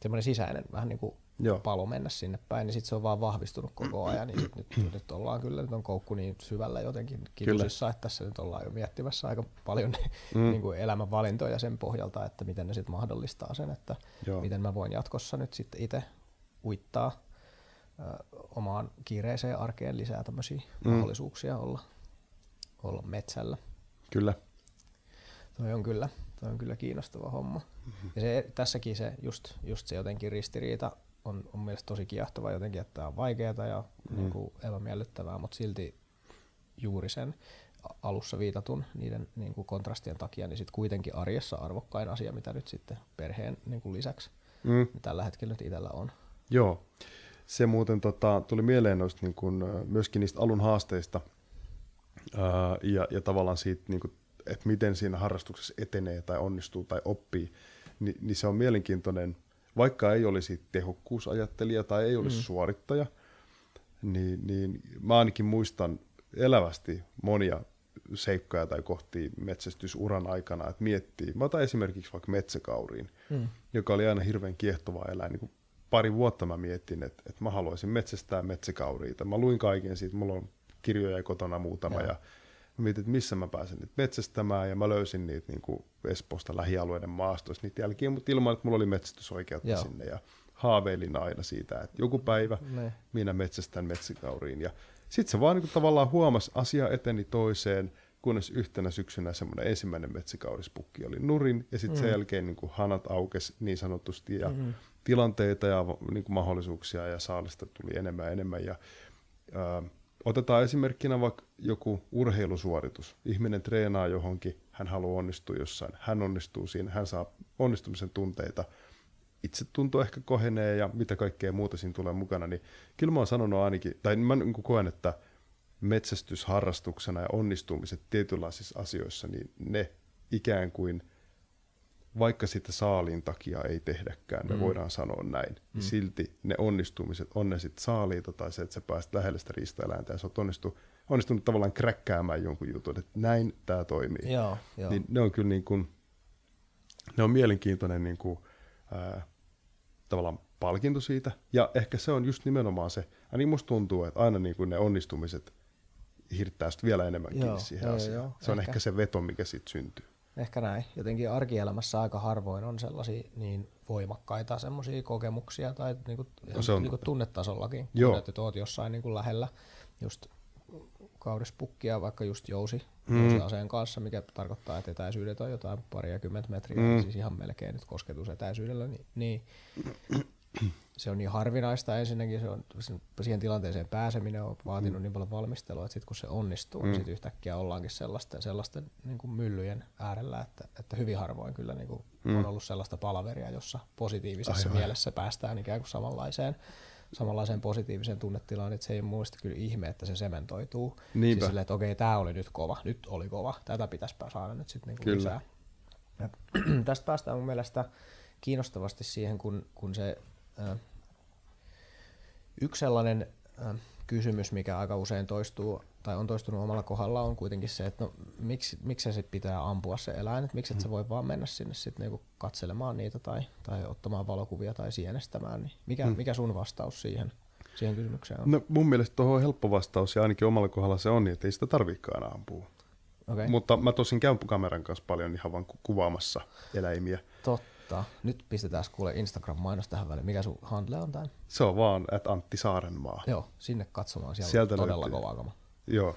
Semmoinen sisäinen vähän niin kuin Joo. palo mennä sinne päin, niin sitten se on vaan vahvistunut koko ajan. Niin nyt, nyt, nyt ollaan kyllä, nyt on koukku niin syvällä jotenkin kitusissa, että tässä nyt ollaan jo miettimässä aika paljon mm. niin kuin elämänvalintoja sen pohjalta, että miten ne sitten mahdollistaa sen, että Joo. miten mä voin jatkossa nyt sitten itse uittaa ö, omaan kiireiseen arkeen lisää tämmöisiä mm. mahdollisuuksia olla, olla metsällä. Kyllä. Toi on kyllä, toi on kyllä kiinnostava homma. Mm-hmm. Ja se, tässäkin se just, just se jotenkin ristiriita on, on mielestäni tosi kiehtova jotenkin, että tämä on vaikeaa ja mm. niin kuin epämiellyttävää, mutta silti juuri sen alussa viitatun niiden niin kuin kontrastien takia, niin sitten kuitenkin arjessa arvokkain asia, mitä nyt sitten perheen niin kuin lisäksi mm. tällä hetkellä nyt itsellä on. Joo, se muuten tota, tuli mieleen noista niin kuin, myöskin niistä alun haasteista ää, ja, ja tavallaan siitä, niin kuin, että miten siinä harrastuksessa etenee tai onnistuu tai oppii, niin, niin se on mielenkiintoinen, vaikka ei olisi tehokkuusajattelija tai ei olisi mm. suorittaja, niin, niin mä ainakin muistan elävästi monia seikkoja tai kohtia metsästysuran aikana, että miettii, mä otan esimerkiksi vaikka metsäkauriin, mm. joka oli aina hirveän kiehtova eläin, niin pari vuotta mä mietin, että, että mä haluaisin metsästää metsäkauriita. Mä luin kaiken siitä, mulla on kirjoja kotona muutama ja, ja mä mietin, että missä mä pääsen nyt metsästämään ja mä löysin niitä niin kuin Espoosta lähialueiden maastoista niitä jälkiä, mutta ilman, että mulla oli metsästysoikeutta Joo. sinne ja haaveilin aina siitä, että joku päivä ne. minä metsästän metsäkauriin ja sitten se vaan niin kuin tavallaan huomasi, asia eteni toiseen, kunnes yhtenä syksynä semmoinen ensimmäinen metsäkaurispukki oli nurin, ja sitten mm. sen jälkeen niin kuin hanat aukesi niin sanotusti, ja mm-hmm. tilanteita ja niin kuin mahdollisuuksia ja saalista tuli enemmän ja enemmän. Ja, ää, otetaan esimerkkinä vaikka joku urheilusuoritus. Ihminen treenaa johonkin, hän haluaa onnistua jossain, hän onnistuu siinä, hän saa onnistumisen tunteita, itse tuntuu ehkä kohenee ja mitä kaikkea muuta siinä tulee mukana, niin kyllä mä oon sanonut ainakin, tai mä niin koen, että metsästysharrastuksena ja onnistumiset tietynlaisissa asioissa, niin ne ikään kuin, vaikka sitä saaliin takia ei tehdäkään, me mm. voidaan sanoa näin, niin mm. silti ne onnistumiset, on ne sitten saaliita tai se, että sä pääset lähelle sitä riistaeläintä ja sä oot onnistu, onnistunut tavallaan kräkkäämään jonkun jutun, että näin tämä toimii. Joo, joo. Niin ne on kyllä niin kuin, ne on mielenkiintoinen niin kuin, ää, tavallaan palkinto siitä. Ja ehkä se on just nimenomaan se, ainakin musta tuntuu, että aina niin kuin ne onnistumiset hirttää vielä enemmän joo, kiinni siihen joo, asiaan. Joo, se on ehkä, ehkä se veto, mikä siitä syntyy. Ehkä näin. Jotenkin arkielämässä aika harvoin on sellaisia niin voimakkaita semmoisia kokemuksia tai niinku, no se on niinku tunnetasollakin, Joo. että oot jossain niinku lähellä just kaurispukkia, vaikka just jousi, mm. aseen kanssa, mikä tarkoittaa, että etäisyydet on jotain kymmentä metriä, mm. siis ihan melkein nyt kosketusetäisyydellä, niin, niin se on niin harvinaista ensinnäkin, se on, siihen tilanteeseen pääseminen on vaatinut mm. niin paljon valmistelua, että sitten kun se onnistuu, niin mm. niin sitten yhtäkkiä ollaankin sellaisten, sellaisten niin kuin myllyjen äärellä, että, että hyvin harvoin kyllä niin kuin mm. on ollut sellaista palaveria, jossa positiivisessa Aivan. mielessä päästään ikään kuin samanlaiseen samanlaiseen positiiviseen tunnetilaan, että se ei muista kyllä ihme, että se sementoituu. Niinpä. Siis silleen, että okei, tämä oli nyt kova, nyt oli kova, tätä pitäisi saada nyt sitten niinku lisää. Ja tästä päästään mun mielestä kiinnostavasti siihen, kun, kun se yksi sellainen kysymys, mikä aika usein toistuu tai on toistunut omalla kohdalla, on kuitenkin se, että no, miksi, miksi se sit pitää ampua se eläin, että miksi et sä mm. voi vaan mennä sinne sit niinku katselemaan niitä tai, tai ottamaan valokuvia tai sienestämään, niin mikä, hmm. mikä sun vastaus siihen, siihen kysymykseen on? No mun mielestä tuohon on helppo vastaus ja ainakin omalla kohdalla se on niin, että ei sitä tarvikaan ampua. Okay. Mutta mä tosin käyn kameran kanssa paljon ihan vaan kuvaamassa eläimiä. Totta. Nyt pistetään kuule Instagram-mainos tähän väliin. Mikä sun handle on tämän? Se on vaan, että Antti Saarenmaa. Joo, sinne katsomaan. Siellä Sieltä on todella löytyy. kova kama. Joo.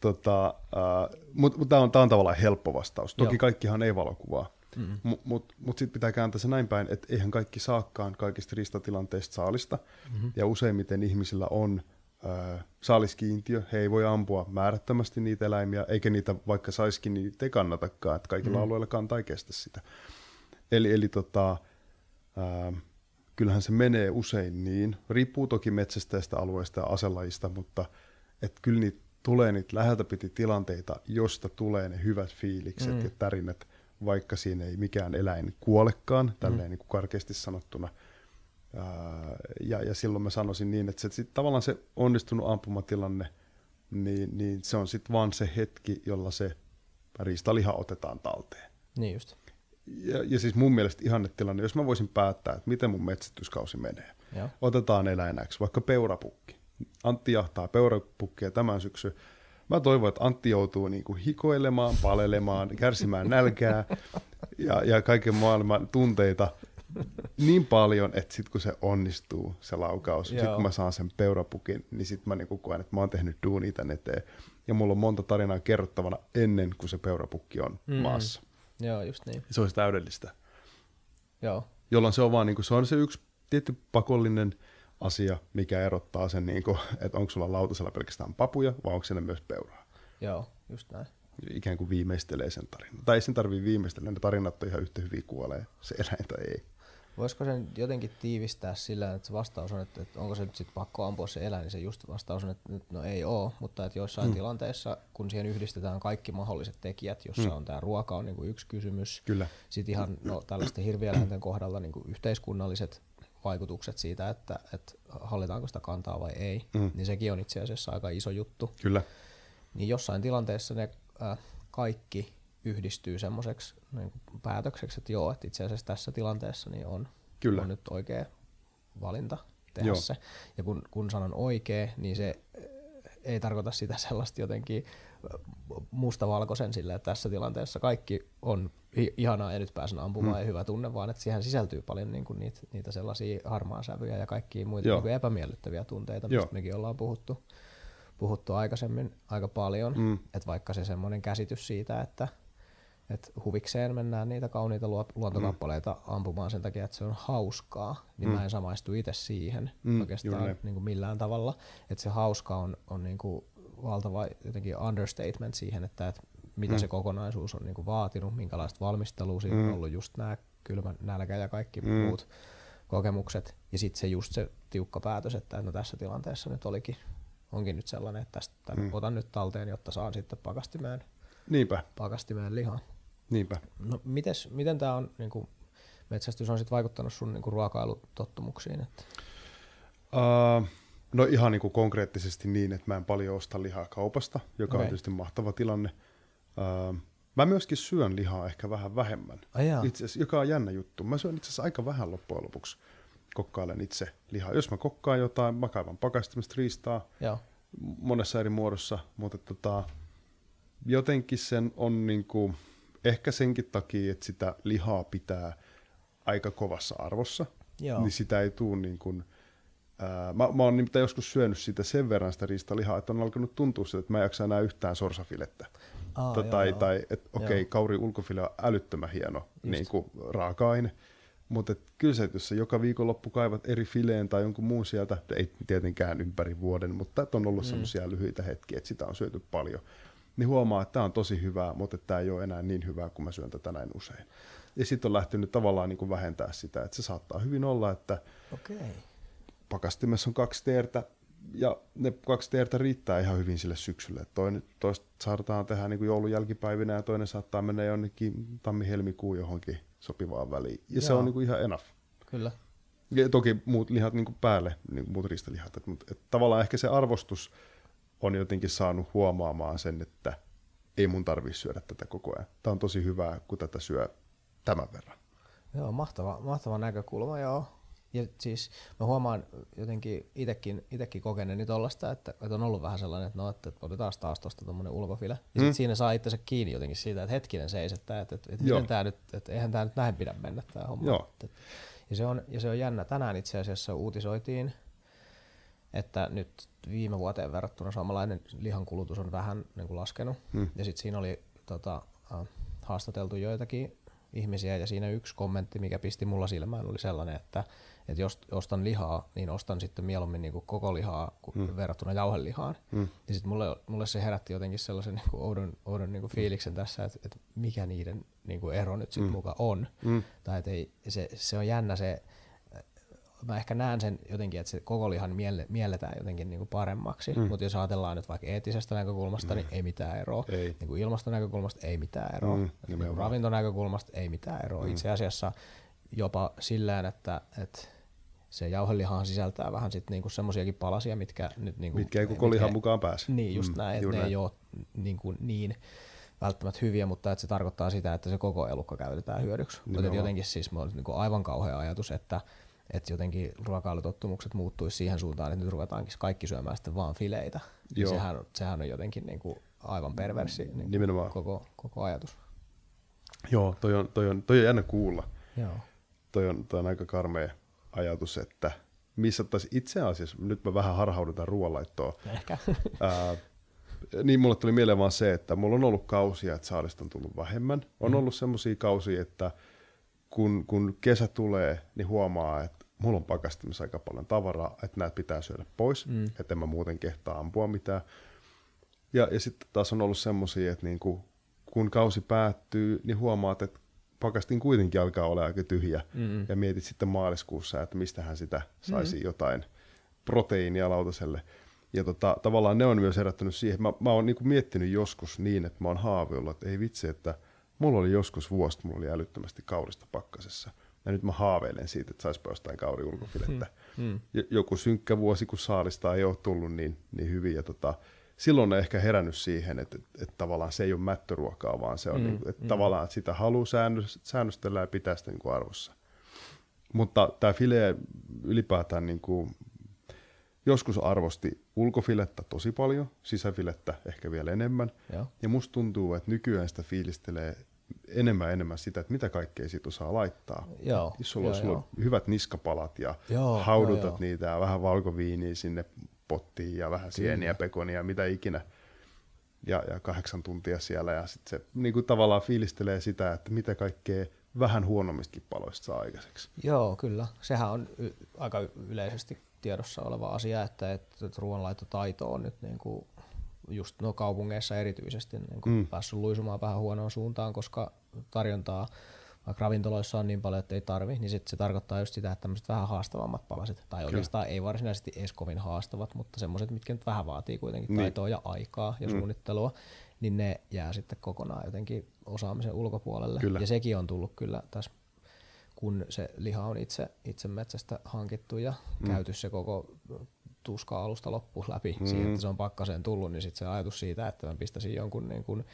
Tota, uh, mutta mut tämä on, tää on tavallaan helppo vastaus. Toki Joo. kaikkihan ei valokuvaa. Mm-hmm. Mutta mut, mut sitten pitää kääntää se näin päin, että eihän kaikki saakkaan kaikista ristatilanteista saalista. Mm-hmm. Ja useimmiten ihmisillä on äh, saaliskiintiö. He ei voi ampua määrättömästi niitä eläimiä, eikä niitä vaikka saisikin, niin ei kannatakaan. Että kaikilla mm-hmm. alueilla kantaa ei kestä sitä. Eli, eli tota, äh, kyllähän se menee usein niin. Riippuu toki metsästäjästä alueesta ja aselajista, mutta – että kyllä niitä tulee niitä läheltä piti tilanteita, josta tulee ne hyvät fiilikset mm. ja tärinät, vaikka siinä ei mikään eläin kuolekaan, tälleen mm. niin kuin karkeasti sanottuna. ja, ja silloin mä sanoisin niin, että se, sit tavallaan se onnistunut ampumatilanne, niin, niin se on sitten vaan se hetki, jolla se riistaliha otetaan talteen. Niin just. Ja, ja siis mun mielestä ihannetilanne, jos mä voisin päättää, että miten mun metsästyskausi menee. Joo. Otetaan eläinäksi, vaikka peurapukki. Antti jahtaa peurapukkia tämän syksyn. Mä toivon, että Antti joutuu niin kuin hikoilemaan, palelemaan, kärsimään nälkää ja, ja kaiken maailman tunteita niin paljon, että sitten kun se onnistuu, se laukaus, sitten kun mä saan sen peurapukin, niin sitten mä niinku koen, että mä oon tehnyt duunia tän eteen. Ja mulla on monta tarinaa kerrottavana ennen kuin se peurapukki on mm. maassa. Joo, just niin. Se olisi täydellistä. Joo. Jolloin se on vaan, niin kuin, se on se yksi tietty pakollinen asia, mikä erottaa sen, niin kuin, että onko sulla lautasella pelkästään papuja vai onko siinä myös peuraa. Joo, just näin. Ikään kuin viimeistelee sen tarinan. Tai ei sen tarvii viimeistellä, ne tarinat on ihan yhtä hyvin kuolee, se eläin tai ei. Voisiko sen jotenkin tiivistää sillä, että se vastaus on, että, että onko se nyt sitten pakko ampua se eläin, niin se just vastaus on, että nyt no ei ole, mutta että joissain mm. tilanteissa, kun siihen yhdistetään kaikki mahdolliset tekijät, jossa mm. on tämä ruoka on niinku yksi kysymys, Kyllä. sitten ihan no, tällaisten hirvieläinten kohdalla niinku yhteiskunnalliset vaikutukset siitä, että, että hallitaanko sitä kantaa vai ei, mm. niin sekin on itse asiassa aika iso juttu. Kyllä. Niin jossain tilanteessa ne äh, kaikki yhdistyy semmoiseksi niin päätökseksi, että joo, että itse asiassa tässä tilanteessa niin on, Kyllä. on nyt oikea valinta tehdä Joo. se. Ja kun, kun sanon oikea, niin se eh, ei tarkoita sitä sellaista jotenkin eh, mustavalkoisen sillä, että tässä tilanteessa kaikki on ihanaa ja nyt pääsen ampumaan mm. ja hyvä tunne, vaan että siihen sisältyy paljon niin kuin niitä, niitä sellaisia harmaa sävyjä ja kaikkia muita Joo. niin kuin epämiellyttäviä tunteita, Joo. mistä mekin ollaan puhuttu, puhuttu aikaisemmin aika paljon. Mm. Että vaikka se semmoinen käsitys siitä, että, että huvikseen mennään niitä kauniita luo- luontokappaleita mm. ampumaan sen takia, että se on hauskaa, niin mm. mä en samaistu itse siihen Mm, oikeastaan niin kuin millään tavalla. Että se hauska on, on niin kuin valtava jotenkin understatement siihen, että, että mitä Mm. se kokonaisuus on niin kuin vaatinut, minkälaista valmistelua siinä Mm. on ollut just nämä kylmä nälkä ja kaikki Mm. muut kokemukset. Ja sitten se just se tiukka päätös, että no tässä tilanteessa nyt olikin, onkin nyt sellainen, että tästä Mm. otan nyt talteen, jotta saan sitten pakastimeen, Niinpä, pakastimeen lihaa. Niinpä. No mites, miten tämä on, niin kuin, metsästys on sitten vaikuttanut sun niin kuin ruokailutottumuksiin? Että, Uh, no ihan niin kuin konkreettisesti niin, että mä en paljon osta lihaa kaupasta, joka okay. on tietysti mahtava tilanne. Uh, mä myöskin syön lihaa ehkä vähän vähemmän, itse asiassa, joka on jännä juttu. Mä syön itse asiassa aika vähän loppujen lopuksi. Kokkailen itse lihaa. Jos mä kokkaan jotain, mä kaivan pakastimesta riistaa Joo, monessa eri muodossa, mutta tota, jotenkin sen on niinku, ehkä senkin takia, että sitä lihaa pitää aika kovassa arvossa, Joo. niin sitä ei tule niin kuin, ää, mä, mä oon nimittäin joskus syönyt sitä sen verran sitä riistalihaa, että on alkanut tuntua siltä, että mä en jaksa enää yhtään sorsafilettä. Aa, Ta- joo, tai, joo. tai että okei, Joo. kauri ulkofile on älyttömän hieno niin kuin raaka-aine, mutta kyllä se, että jos sä joka viikonloppu kaivat eri fileen tai jonkun muun sieltä, ei tietenkään ympäri vuoden, mutta on ollut mm. semmoisia lyhyitä hetkiä, että sitä on syöty paljon, niin huomaa, että tämä on tosi hyvää, mutta tämä ei ole enää niin hyvää, kun mä syön tätä näin usein. Ja sitten on lähtenyt tavallaan niin kuin vähentää sitä, että se saattaa hyvin olla, että Okei. pakastimessa on kaksi teertä, ja ne kaksi teertä riittää ihan hyvin sille syksylle. Toinen, toista saadaan tehdä niin kuin joulun jälkipaivinä, ja toinen saattaa mennä jonnekin tammi-helmikuun johonkin sopivaan väliin. Ja se Joo. on niin kuin ihan enough. Kyllä. Ja toki muut lihat niin kuin päälle, niin kuin muut ristalihat. Et, mutta et tavallaan ehkä se arvostus on jotenkin saanut huomaamaan sen, että ei mun tarvitse syödä tätä koko ajan. Tämä on tosi hyvää, kun tätä syö tämän verran. Joo, mahtava, mahtava näkökulma, joo. Ja siis mä huomaan jotenkin itekin, itekin kokeneeni tollasta, että, että on ollut vähän sellainen, että no, että otetaan taas tuosta tuommoinen ulkofile. Ja sit Mm. siinä saa itsensä kiinni jotenkin siitä, että hetkinen seis, että, että, että, että miten tää nyt, että eihän tämä nyt näin pidä mennä tämä homma. Joo. Ja, se on, ja se on jännä. Tänään itse asiassa uutisoitiin, että nyt viime vuoteen verrattuna suomalainen lihan kulutus on vähän niin kuin laskenut. Hmm. Ja sitten siinä oli tota, haastateltu joitakin ihmisiä ja siinä yksi kommentti, mikä pisti mulla silmään, oli sellainen, että, että jos ostan lihaa, niin ostan sitten mieluummin niin kuin koko lihaa hmm. verrattuna jauhelihaan. Hmm. Ja sitten mulle, mulle se herätti jotenkin sellaisen niin kuin oudon, oudon niin kuin fiiliksen tässä, että, että mikä niiden niin kuin ero nyt sitten Mm. muka on. Mm. Tai että ei, se, se on jännä se, mä ehkä näen sen jotenkin, että se koko lihan mielle, mielletään jotenkin niin kuin paremmaksi, Mm. mutta jos ajatellaan nyt vaikka eettisestä näkökulmasta, mm. niin ei mitään eroa. Ei. Niin kuin ilmaston näkökulmasta ei mitään eroa. Mm, niin ravintonäkökulmasta ei mitään eroa. Mm. Itse asiassa jopa sillä että, että se jauhelihahan sisältää vähän sit niinku semmoisiakin palasia, mitkä nyt niinku, Mitkä ei koko lihan mukaan pääse. Niin, just Mm, näin, että ne näin. ei ole niin, kuin niin välttämättä hyviä, mutta että se tarkoittaa sitä, että se koko elukka käytetään hyödyksi. Mutta jotenkin siis on niin kuin aivan kauhea ajatus, että, että jotenkin ruokailutottumukset muuttuisi siihen suuntaan, että nyt ruvetaankin kaikki syömään sitten vaan fileitä. Niin Joo. sehän, sehän on jotenkin niin kuin aivan perversi niin Nimenomaan. koko, koko ajatus. Joo, toi on, toi, on, toi on jännä kuulla. Joo. Toi on, toi on aika karmea ajatus, että missä taas itse asiassa, nyt mä vähän harhaudutaan ruoanlaittoa, Ehkä. Ää, niin mulle tuli mieleen vaan se, että mulla on ollut kausia, että saalista on tullut vähemmän. On Mm. ollut semmoisia kausia, että kun, kun kesä tulee, niin huomaa, että mulla on pakastimessa aika paljon tavaraa, että näitä pitää syödä pois, mm. että en mä muuten kehtaa ampua mitään. Ja, ja sitten taas on ollut semmoisia, että niinku, kun kausi päättyy, niin huomaat, että pakastin kuitenkin alkaa olla aika tyhjä. Mm. Ja mietit sitten maaliskuussa, että mistähän sitä saisi mm. jotain proteiinia lautaselle. Ja tota, tavallaan ne on myös herättänyt siihen. Mä, mä oon niinku miettinyt joskus niin, että mä oon haaveillut, että ei vitsi, että mulla oli joskus vuosi, mulla oli älyttömästi kaurista pakkasessa. Ja nyt mä haaveilen siitä, että saisi jostain kauri ulkofilettä. Mm. Mm. Joku synkkä vuosi, kun saalista ei ole tullut niin, niin hyvin. Ja tota, silloin on ehkä herännyt siihen, että, että, että tavallaan se ei ole mättöruokaa, vaan se on mm, niin että mm. tavallaan että sitä haluaa säännöstellä ja pitää sitä niin kuin arvossa. Mutta tämä file ylipäätään niin kuin, joskus arvosti ulkofilettä tosi paljon, sisäfilettä ehkä vielä enemmän. Joo. Ja musta tuntuu, että nykyään sitä fiilistelee enemmän enemmän sitä, että mitä kaikkea siitä osaa laittaa. Joo, Jos sulla, joo, sulla joo. on hyvät niskapalat ja joo, haudutat joo, niitä ja vähän valkoviiniä sinne pottiin ja vähän sieniä, pekonia, mitä ikinä. Ja, ja kahdeksan tuntia siellä ja sitten se niin kuin tavallaan fiilistelee sitä, että mitä kaikkea vähän huonommistakin paloista saa aikaiseksi. Joo, kyllä. Sehän on y- aika yleisesti tiedossa oleva asia, että, että ruoanlaitotaito on nyt niin kuin just no kaupungeissa erityisesti niin kuin mm. päässyt luisumaan vähän huonoon suuntaan, koska tarjontaa vaikka ravintoloissa on niin paljon, että ei tarvi, niin sit se tarkoittaa just sitä, että tämmöiset vähän haastavammat palaset, tai oikeastaan Kyllä. ei varsinaisesti edes kovin haastavat, mutta semmoiset, mitkä nyt vähän vaatii kuitenkin niin. taitoa ja aikaa ja mm. suunnittelua, niin ne jää sitten kokonaan jotenkin osaamisen ulkopuolelle. Kyllä. Ja sekin on tullut kyllä tässä kun se liha on itse, itse metsästä hankittu ja mm. käyty se koko tuska alusta loppuun läpi mm. siihen, että se on pakkaseen tullut, niin sitten se ajatus siitä, että mä pistäisin jonkun niin kuin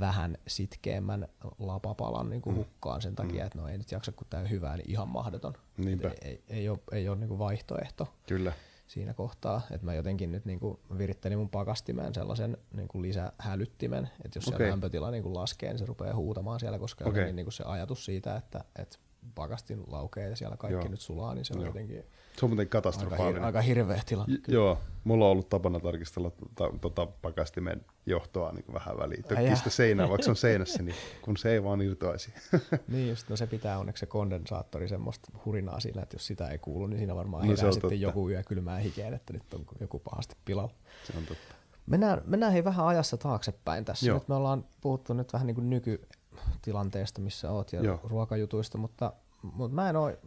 vähän sitkeämmän lapapalan niin kuin mm. hukkaan sen takia, mm. että no ei nyt jaksa, kun tämä on hyvää, niin ihan mahdoton. Ei, ei, ei ole, ei ole niin kuin vaihtoehto. Kyllä siinä kohtaa, että mä jotenkin nyt niin kuin virittelin mun pakastimeen sellaisen niin kuin lisähälyttimen, että jos okay. se lämpötila niin kuin laskee, niin se rupeaa huutamaan siellä, koska okay. niin kuin se ajatus siitä, että, että pakastin laukee ja siellä kaikki Joo. nyt sulaa, niin se on Joo. jotenkin se on muuten katastrofaalinen. Aika, aika hirveä tila. J- joo, mulla on ollut tapana tarkistella tota, tota pakastimen johtoa niin vähän väliin. Tökkistä seinää, vaikka se on seinässä, niin kun se ei vaan irtoaisi. niin just, no se pitää onneksi se kondensaattori semmoista hurinaa siinä, että jos sitä ei kuulu, niin siinä varmaan no, herää sitten totta. joku yö kylmään hikeen, että nyt on joku pahasti pilalla. Se on totta. Mennään, mennään hei vähän ajassa taaksepäin tässä. Joo. Nyt me ollaan puhuttu nyt vähän niin kuin nykytilanteesta, missä oot ja Joo. ruokajutuista, mutta, mutta mä en ole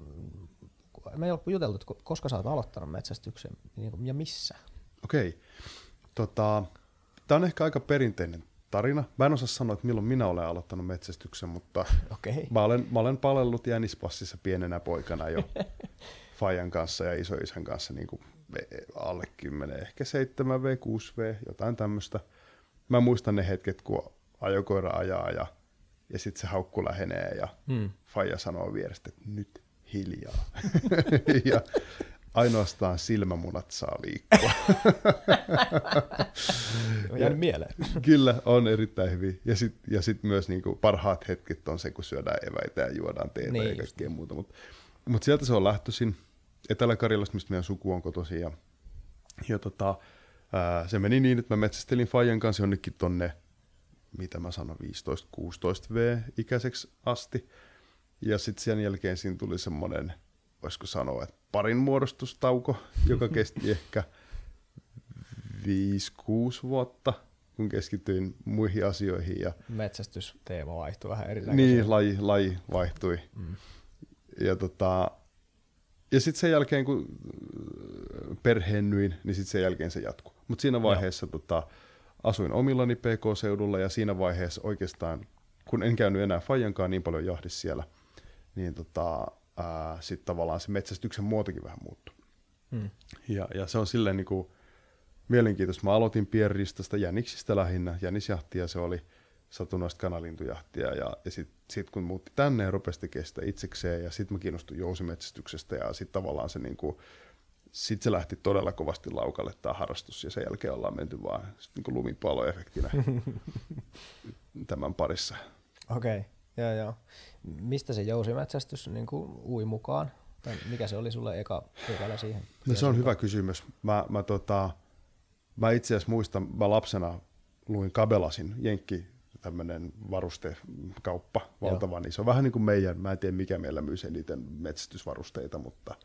me ei ole juteltu, että koska sä oot aloittanut metsästyksen niin ja missä? Okei. Okay. Tota, Tämä on ehkä aika perinteinen tarina. Mä en osaa sanoa, että milloin minä olen aloittanut metsästyksen, mutta okay. mä, olen, mä olen palellut jänispassissa pienenä poikana jo Fajan kanssa ja isoisän kanssa niin kuin alle 10, ehkä 7V, 6V, jotain tämmöistä. Mä muistan ne hetket, kun ajokoira ajaa ja, ja sitten se haukku lähenee ja hmm. Faija sanoo vierestä, että nyt hiljaa. ja ainoastaan silmämunat saa liikkua. Jäänyt mieleen. Kyllä, on erittäin hyvin. Ja sitten ja sit myös niinku parhaat hetket on se, kun syödään eväitä ja juodaan teetä niin, ja kaikkea muuta. Mutta mut sieltä se on lähtöisin. Etelä-Karjalasta, mistä meidän suku on kotoisin. Ja, ja tota, ää, se meni niin, että mä metsästelin Fajan kanssa jonnekin tonne, mitä mä sanon, 15-16 V-ikäiseksi asti. Ja sitten sen jälkeen siinä tuli semmoinen, voisiko sanoa, että parin muodostustauko, joka kesti ehkä 5-6 vuotta, kun keskityin muihin asioihin. Ja Metsästysteema vaihtui vähän eri Niin, laji, laji vaihtui. Mm. Ja, tota, ja sitten sen jälkeen, kun perheennyin, niin sitten sen jälkeen se jatkuu. Mutta siinä vaiheessa tota, asuin omillani PK-seudulla ja siinä vaiheessa oikeastaan, kun en käynyt enää Fajankaan niin paljon jahdissa siellä – niin tota, sitten tavallaan se metsästyksen muotokin vähän muuttui. Hmm. Ja, ja se on silleen niin kuin mielenkiintoista. Mä aloitin pienristasta jäniksistä lähinnä, jänisjahtia se oli satunnaista kanalintujahtia ja, ja sitten sit kun muutti tänne ja rupesi tekemään sitä itsekseen ja sitten mä kiinnostuin jousimetsästyksestä ja sitten tavallaan se niin kuin, sitten se lähti todella kovasti laukalle tämä harrastus ja sen jälkeen ollaan menty vaan niin kuin lumipalloefektinä tämän parissa. Okei. Okay. Joo, joo. Mistä se jousimetsästys niin kuin ui mukaan? Tai mikä se oli sulle eka pykälä siihen? No se on hyvä kysymys. Mä, mä, tota, mä itse asiassa muistan, mä lapsena luin Kabelasin, Jenkki, tämmöinen varustekauppa, valtavan iso. Vähän niin kuin meidän, mä en tiedä mikä meillä myy eniten metsästysvarusteita, mutta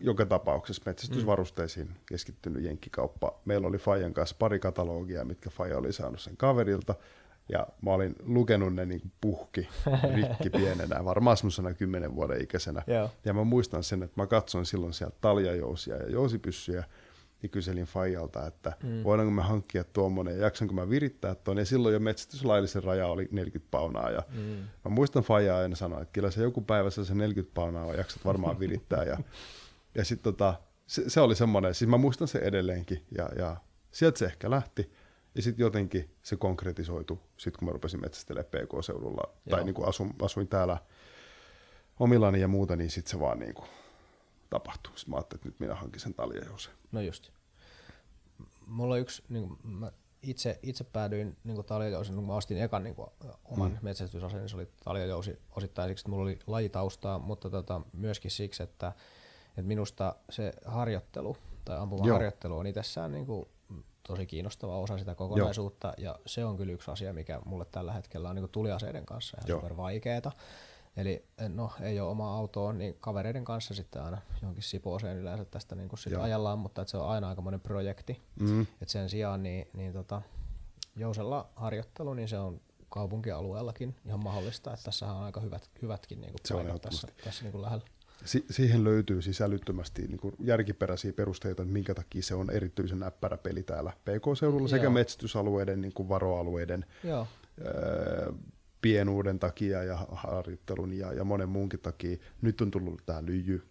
joka tapauksessa metsästysvarusteisiin keskittynyt jenkkikauppa. Meillä oli Fajan kanssa pari katalogia, mitkä Faja oli saanut sen kaverilta. Ja mä olin lukenut ne niin puhki rikki pienenä, varmaan semmoisena kymmenen vuoden ikäisenä. Joo. Ja mä muistan sen, että mä katsoin silloin sieltä taljajousia ja jousipyssyjä, ja kyselin Fajalta, että mm. voidaanko mä hankkia tuommoinen, ja jaksanko mä virittää tuon. Ja silloin jo metsästyslaillisen raja oli 40 paunaa. Ja mm. mä muistan Fajaa aina sanoa, että kyllä se joku päivä se 40 paunaa jaksat varmaan virittää. Ja, ja sitten tota, se, se, oli semmoinen, siis mä muistan se edelleenkin. Ja, ja sieltä se ehkä lähti. Ja sitten jotenkin se konkretisoitu, sit kun mä rupesin metsästelemään PK-seudulla, Joo. tai niin kuin asun, asuin täällä omillani ja muuta, niin sitten se vaan niin kuin tapahtui. Sitten mä ajattelin, että nyt minä hankin sen taljajousen. No just. Mulla on yksi, niin kuin, mä itse, itse päädyin niin taljajousin, kun mä ostin ekan niin kuin, oman mm. metsästysaseen, niin se oli taljajousi osittain siksi, että mulla oli lajitaustaa, mutta tota, myöskin siksi, että, että minusta se harjoittelu tai ampuma harjoittelu on itsessään niin kuin, tosi kiinnostava osa sitä kokonaisuutta, Joo. ja se on kyllä yksi asia, mikä mulle tällä hetkellä on niin tuliaseiden kanssa ihan super vaikeeta. Eli no, ei ole omaa autoa, niin kavereiden kanssa sitten aina johonkin sipooseen yleensä tästä niin kuin sit ajallaan, mutta se on aina aikamoinen projekti. Mm. Et sen sijaan niin, niin tota, jousella harjoittelu, niin se on kaupunkialueellakin ihan mahdollista, että tässä on aika hyvät, hyvätkin niin kuin paikat tässä, tässä niin kuin lähellä. Si- siihen löytyy sisälyttömästi niin kuin järkiperäisiä perusteita, että minkä takia se on erityisen näppärä peli täällä PK-seudulla sekä Joo. metsästysalueiden, niin kuin varoalueiden, Joo. Öö, pienuuden takia ja harjoittelun ja, ja monen muunkin takia. Nyt on tullut tämä lyijy.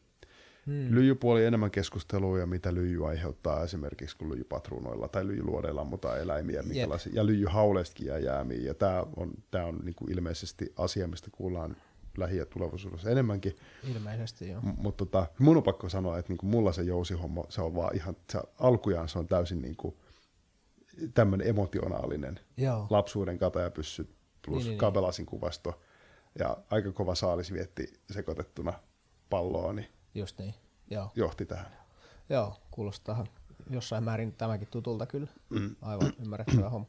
Hmm. Lyijypuoli enemmän keskustelua ja mitä lyijy aiheuttaa esimerkiksi kun lyijypatruunoilla tai lyijyluodeilla ammutaan eläimiä yep. ja lyijyhauleistakin jää jäämiä. Ja tämä on, tää on niinku ilmeisesti asia, mistä kuullaan lähi- ja tulevaisuudessa enemmänkin. Ilmeisesti, joo. M- mutta tota, mun on pakko sanoa, että niinku mulla se jousihomma, se on vaan ihan, se, alkujaan se on täysin niinku, tämmöinen emotionaalinen joo. lapsuuden katajapyssyt plus niin, niin, kabelasin niin. kuvasto ja aika kova saalis vietti sekoitettuna palloa, niin, Just niin. Joo. johti tähän. Joo, kuulostaa jossain määrin tämäkin tutulta kyllä. Mm. Aivan ymmärrettävä homma.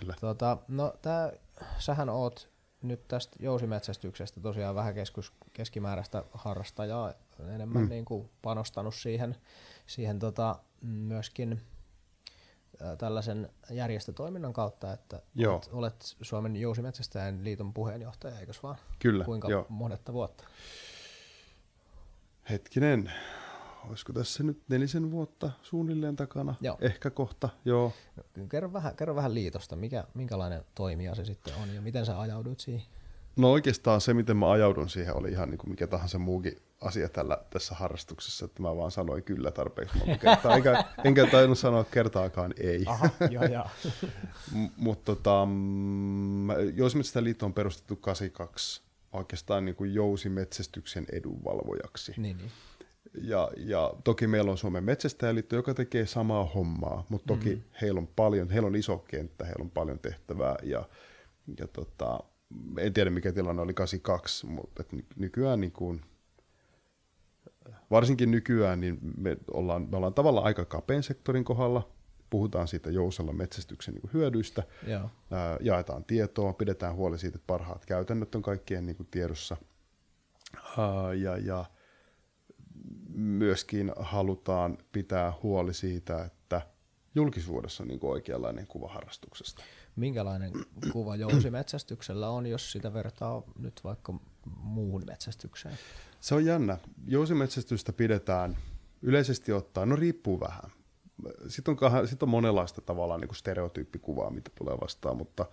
Kyllä. Tuota, no tää, sähän oot nyt tästä jousimetsästyksestä tosiaan vähän keskus, keskimääräistä harrastajaa enemmän mm. niin kuin panostanut siihen, siihen tota, myöskin tällaisen järjestötoiminnan kautta, että Joo. Olet, olet Suomen Jousimetsästäjän liiton puheenjohtaja, eikös vaan? Kyllä. Kuinka jo. monetta vuotta? Hetkinen, olisiko tässä nyt nelisen vuotta suunnilleen takana? Joo. Ehkä kohta, joo. Kerro vähän, kerro vähän liitosta, mikä, minkälainen toimija se sitten on ja miten sä ajauduit siihen? No oikeastaan se, miten mä ajaudun siihen, oli ihan niin kuin mikä tahansa muukin asia tällä, tässä harrastuksessa, että mä vaan sanoin kyllä tarpeeksi monta kertaa, enkä, enkä tainnut sanoa kertaakaan ei. Aha, joo, joo. Mutta tota, liitto on perustettu 82 oikeastaan niin kuin jousimetsästyksen edunvalvojaksi. Niin, niin. Ja, ja toki meillä on Suomen metsästäjäliitto, joka tekee samaa hommaa, mutta toki mm-hmm. heillä on paljon, heillä on iso kenttä, heillä on paljon tehtävää ja, ja tota, en tiedä mikä tilanne oli 82, mutta et nykyään niin kuin, varsinkin nykyään niin me ollaan, me ollaan tavallaan aika kapean sektorin kohdalla, puhutaan siitä jousella metsästyksen niin hyödyistä, Joo. Ää, jaetaan tietoa, pidetään huoli siitä, että parhaat käytännöt on kaikkien niin kuin tiedossa. Ää, ja, ja myöskin halutaan pitää huoli siitä, että julkisuudessa on niin kuin oikeanlainen kuva harrastuksesta minkälainen kuva jousimetsästyksellä on, jos sitä vertaa nyt vaikka muuhun metsästykseen? Se on jännä. Jousimetsästystä pidetään yleisesti ottaen, no riippuu vähän. Sitten on, sit on monenlaista tavallaan niin stereotyyppikuvaa, mitä tulee vastaan, mutta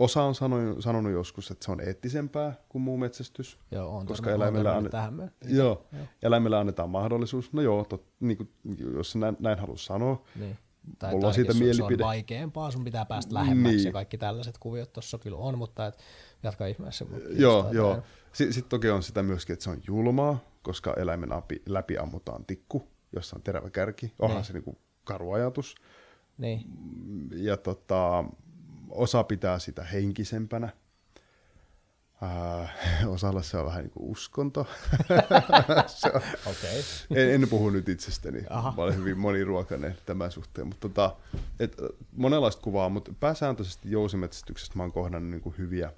osa on sanonut, sanonut joskus, että se on eettisempää kuin muu metsästys. Joo, on koska eläimellä, anne- tähän joo, joo. eläimellä annetaan mahdollisuus. No joo, tot, niin kuin, jos näin, näin haluaa sanoa, niin tai, Mulla on siitä mielipide. Se on vaikeampaa, sun pitää päästä lähemmäksi niin. ja kaikki tällaiset kuviot tuossa kyllä on, mutta et, jatka ihmeessä. Joo, joo. Sitten toki on sitä myöskin, että se on julmaa, koska eläimen läpi, läpi ammutaan tikku, jossa on terävä kärki. Onhan niin. se niinku karu ajatus. Niin. Ja tota, osa pitää sitä henkisempänä, Äh, osalla se on vähän niin kuin uskonto. okay. en, en puhu nyt itsestäni, Aha. mä olen hyvin moniruokainen tämän suhteen, mutta tota, et, monenlaista kuvaa, mutta pääsääntöisesti jousimetsästyksestä mä oon kohdannut niin kuin hyviä,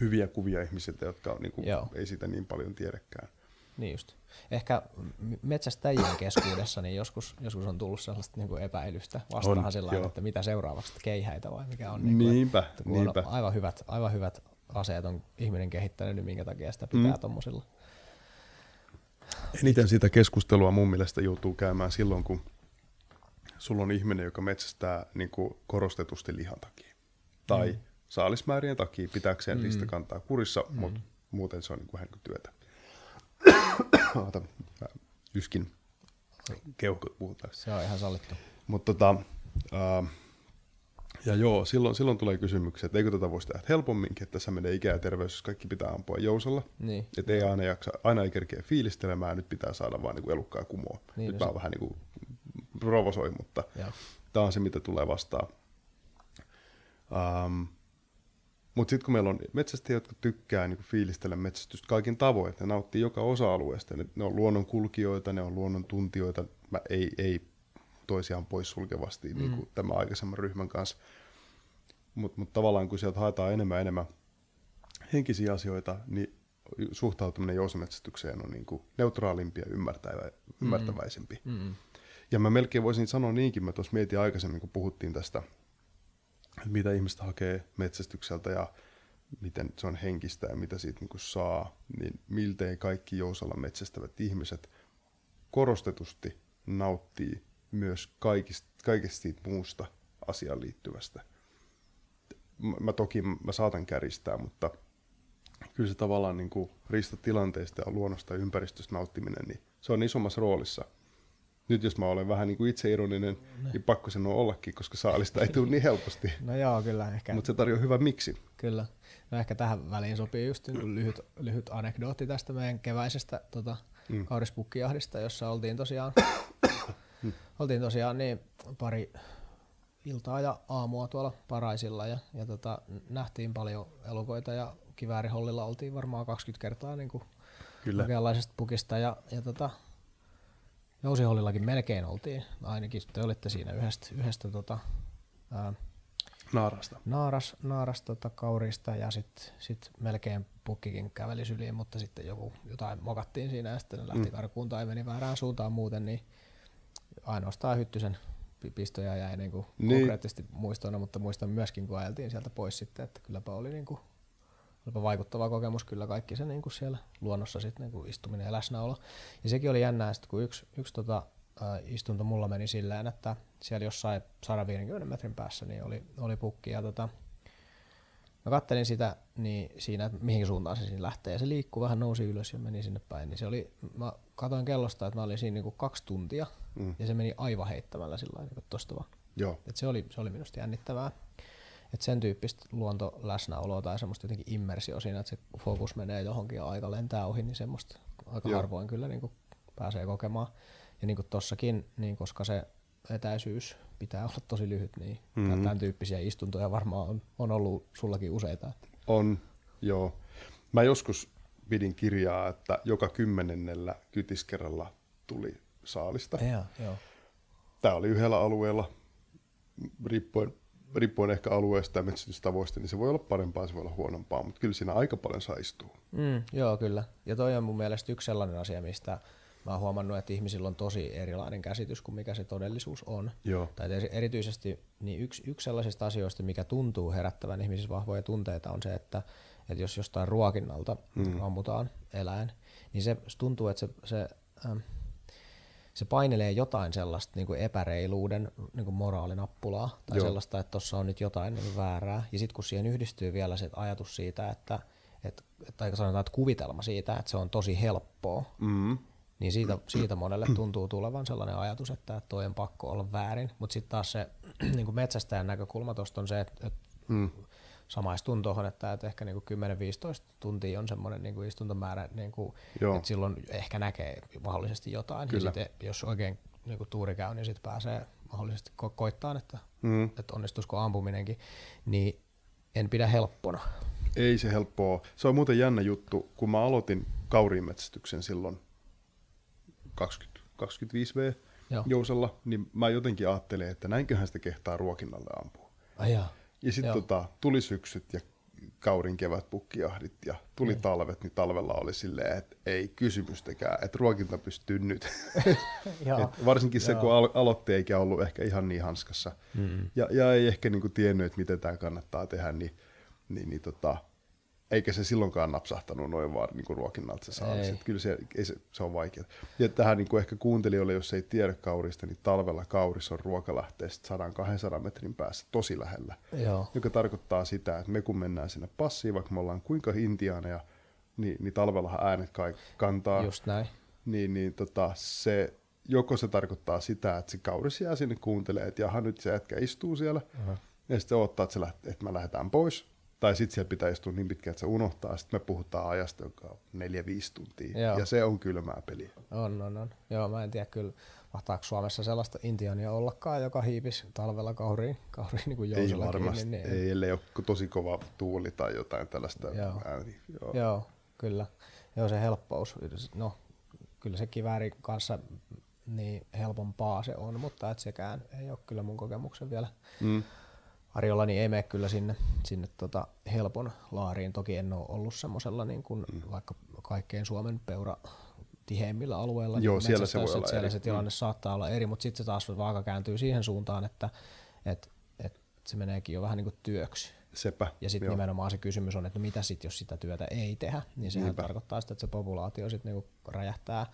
hyviä kuvia ihmisiltä, jotka on, niin kuin, ei siitä niin paljon tiedäkään. niin just. Ehkä metsästäjien keskuudessa niin joskus, joskus on tullut sellaista niin kuin epäilystä vastaan sillä että mitä seuraavaksi, keihäitä vai mikä on. Niin kuin, niinpä, että, kun niinpä. On aivan hyvät, aivan hyvät aseet on ihminen kehittänyt, niin minkä takia sitä pitää mm. tuommoisilla. Eniten sitä keskustelua mun mielestä joutuu käymään silloin, kun sulla on ihminen, joka metsästää niin kuin korostetusti lihan takia. Tai mm. saalismäärien takia pitääkseen mm. lista kantaa kurissa, mm. mutta muuten se on niin kuin työtä. Ota, yskin keuhkot puhutaan. Se on ihan sallittu. Mutta tota, ja joo, silloin, silloin tulee kysymyksiä, että eikö tätä voisi tehdä helpomminkin, että tässä menee ikä ja terveys, jos kaikki pitää ampua jousalla. Niin. Että ei aina, jaksa, aina ei kerkeä fiilistelemään, nyt pitää saada vaan niin elukkaa kumoa. Niin, nyt no mä se... vähän niin kuin provosoin, mutta tämä on se, mitä tulee vastaan. Um, mutta sitten kun meillä on metsästäjiä, jotka tykkää niin fiilistellä metsästystä kaikin tavoin, että ne nauttii joka osa-alueesta, ne, ne on luonnon kulkijoita, ne on luonnon tuntijoita, mä ei, ei toisiaan poissulkevasti mm. niin kuin tämän aikaisemman ryhmän kanssa. Mutta mut tavallaan kun sieltä haetaan enemmän enemmän henkisiä asioita, niin suhtautuminen jousimetsästykseen on niin kuin neutraalimpi ja ymmärtävä, ymmärtäväisempi. Mm. Mm. Ja mä melkein voisin sanoa niinkin, mä tuossa mietin aikaisemmin, kun puhuttiin tästä, mitä ihmiset hakee metsästykseltä ja miten se on henkistä ja mitä siitä niin saa, niin miltei kaikki jousalla metsästävät ihmiset korostetusti nauttii myös kaikista, kaikesta siitä muusta asiaan liittyvästä. Mä, mä toki mä saatan käristää, mutta kyllä se tavallaan niin kuin ristatilanteista ja luonnosta ja ympäristöstä nauttiminen, niin se on isommassa roolissa. Nyt jos mä olen vähän niin kuin ironinen, ne. niin pakko sen on ollakin, koska saalista ei tule niin helposti. No joo, kyllä ehkä. Mutta se tarjoaa hyvä miksi. Kyllä. No ehkä tähän väliin sopii just lyhyt, lyhyt anekdootti tästä meidän keväisestä tota, mm. kaurispukkijahdista, jossa oltiin tosiaan. Oltiin tosiaan niin pari iltaa ja aamua tuolla Paraisilla ja, ja tota, nähtiin paljon elukoita ja kiväärihollilla oltiin varmaan 20 kertaa niin kuin Kyllä. pukista ja, ja tota, Jousihollillakin melkein oltiin, ainakin te olitte siinä yhdestä, yhdestä tota, ää, Naarasta. Naaras, naaras tota, kaurista ja sitten sit melkein pukkikin käveli syliin, mutta sitten joku, jotain mokattiin siinä ja sitten ne lähti mm. karkuun tai meni väärään suuntaan muuten, niin ainoastaan Hyttysen pistoja jäi niin kuin niin. konkreettisesti muistoina, mutta muistan myöskin, kun ajeltiin sieltä pois sitten, että kylläpä oli niin kuin, olipa vaikuttava kokemus kyllä kaikki se niin kuin siellä luonnossa sitten niin kuin istuminen ja läsnäolo. Ja sekin oli jännää, että kun yksi, yksi tota, istunto mulla meni silleen, että siellä jossain 150 metrin päässä niin oli, oli pukki ja tota, mä kattelin sitä niin siinä, että mihin suuntaan se siinä lähtee ja se liikkuu vähän nousi ylös ja meni sinne päin, niin se oli, mä katoin kellosta, että mä olin siinä niin kuin kaksi tuntia mm. ja se meni aivan heittämällä sillä tavalla niin tosta vaan. Joo. Et se, oli, se oli minusta jännittävää. Et sen tyyppistä luontoläsnäoloa tai semmoista jotenkin immersio siinä, että se fokus menee johonkin ja aika lentää ohi, niin semmoista aika Joo. harvoin kyllä niin kuin pääsee kokemaan. Ja niin kuin tossakin, niin koska se etäisyys pitää olla tosi lyhyt, niin mm-hmm. tämän tyyppisiä istuntoja varmaan on, on ollut sullakin useita. On, joo. Mä joskus pidin kirjaa, että joka kymmenennellä kytiskerralla tuli saalista. Ja, joo. Tämä oli yhdellä alueella, riippuen, riippuen ehkä alueesta ja metsätystavoista, niin se voi olla parempaa, se voi olla huonompaa, mutta kyllä siinä aika paljon saa istua. Mm, joo, kyllä. Ja toi on mun mielestä yksi sellainen asia, mistä mä oon huomannut, että ihmisillä on tosi erilainen käsitys kuin mikä se todellisuus on. Joo. Tai erityisesti niin yksi, yksi sellaisista asioista, mikä tuntuu herättävän ihmisissä vahvoja tunteita, on se, että, että jos jostain ruokinnalta mm. ammutaan eläin, niin se tuntuu, että se, se ähm, se painelee jotain sellaista niin kuin epäreiluuden niin kuin moraalinappulaa tai Joo. sellaista, että tuossa on nyt jotain niin väärää. Ja sitten kun siihen yhdistyy vielä se ajatus siitä, että, että tai sanotaan, että kuvitelma siitä, että se on tosi helppoa, mm. niin siitä, siitä monelle tuntuu tulevan sellainen ajatus, että toi on pakko olla väärin. Mutta sitten taas se niin kuin metsästäjän näkökulma tuosta on se, että, että mm samaistun tuohon, että, että ehkä niin 10-15 tuntia on semmoinen niin kuin istuntomäärä, niin kuin, että silloin ehkä näkee mahdollisesti jotain. Kyllä. Ja sitten, jos oikein niin kuin tuuri käy, niin sitten pääsee mahdollisesti ko- koittaa, että, mm. että onnistuisiko ampuminenkin, niin en pidä helppona. Ei se helppoa. Se on muuten jännä juttu, kun mä aloitin kauriinmetsästyksen silloin 20, 25V Joo. Jousella, niin mä jotenkin ajattelin, että näinköhän sitä kehtaa ruokinnalle ampua. Ai jaa. Ja sitten tota, tuli syksyt ja kaurin kevätpukkiahdit ja tuli mm. talvet, niin talvella oli silleen, että ei kysymystäkään, että ruokinta pystyy nyt. Et varsinkin se, kun alo- aloitti eikä ollut ehkä ihan niin hanskassa mm. ja, ja ei ehkä niinku tiennyt, että miten tämä kannattaa tehdä, niin, niin, niin tota, eikä se silloinkaan napsahtanut noin vaan niin kuin ruokinnalta se saalis. Ei. Kyllä se, ei se, se on vaikeaa. Ja tähän niin kuin ehkä kuuntelijoille, jos ei tiedä kaurista, niin talvella kauris on ruokalähteestä 100-200 metrin päässä tosi lähellä. Joo. Joka tarkoittaa sitä, että me kun mennään sinne passiin, vaikka me ollaan kuinka intiaaneja, niin, niin talvellahan äänet kai kantaa. Just näin. Niin, niin tota, se, joko se tarkoittaa sitä, että se kauris jää sinne kuuntelee, että jaha nyt se jätkä istuu siellä, uh-huh. ja sitten odottaa, että, se läht, että me lähdetään pois, tai sitten siellä pitää istua niin pitkään, että se unohtaa. Sitten me puhutaan ajasta, joka on neljä, viisi tuntia. Joo. Ja se on kylmää peliä. On, on, on. Joo, mä en tiedä kyllä, mahtaako Suomessa sellaista intiania ollakaan, joka hiipisi talvella kauriin, kauriin niin kuin Ei varmasti, niin, ei, ellei ole tosi kova tuuli tai jotain tällaista. Joo, Joo. Joo kyllä. Joo, se helppous. No, kyllä se kivääri kanssa niin helpompaa se on, mutta et sekään ei ole kyllä mun kokemuksen vielä. Mm Arjolla niin ei mene kyllä sinne, sinne tota helpon laariin. Toki en ole ollut semmoisella niin kuin mm. vaikka kaikkein Suomen peura tiheimmillä alueilla. Joo, niin siellä se voi olla Siellä eri. se tilanne mm. saattaa olla eri, mutta sitten se taas vaaka kääntyy siihen suuntaan, että et, et se meneekin jo vähän niin kuin työksi. Sepä, ja sitten nimenomaan se kysymys on, että no mitä sitten, jos sitä työtä ei tehdä, niin sehän Niinpä. tarkoittaa sitä, että se populaatio sitten niinku räjähtää,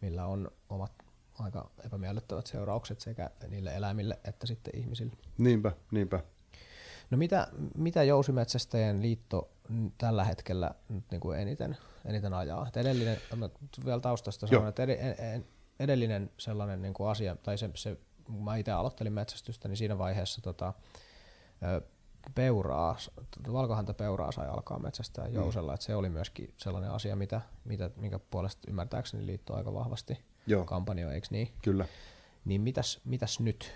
millä on omat aika epämiellyttävät seuraukset sekä niille eläimille että sitten ihmisille. Niinpä, niinpä. No mitä, mitä Jousimetsästäjien liitto tällä hetkellä nyt niin kuin eniten, eniten ajaa? Et edellinen, vielä taustasta sanon, että edellinen sellainen niin kuin asia, tai se, se kun mä itse aloittelin metsästystä, niin siinä vaiheessa tota, peuraa, valkohäntä peuraa sai alkaa metsästää mm. jousella, että se oli myöskin sellainen asia, mitä, mitä, minkä puolesta ymmärtääkseni liitto aika vahvasti Joo. kampanja, eikö niin? Kyllä. Niin mitäs, mitäs nyt?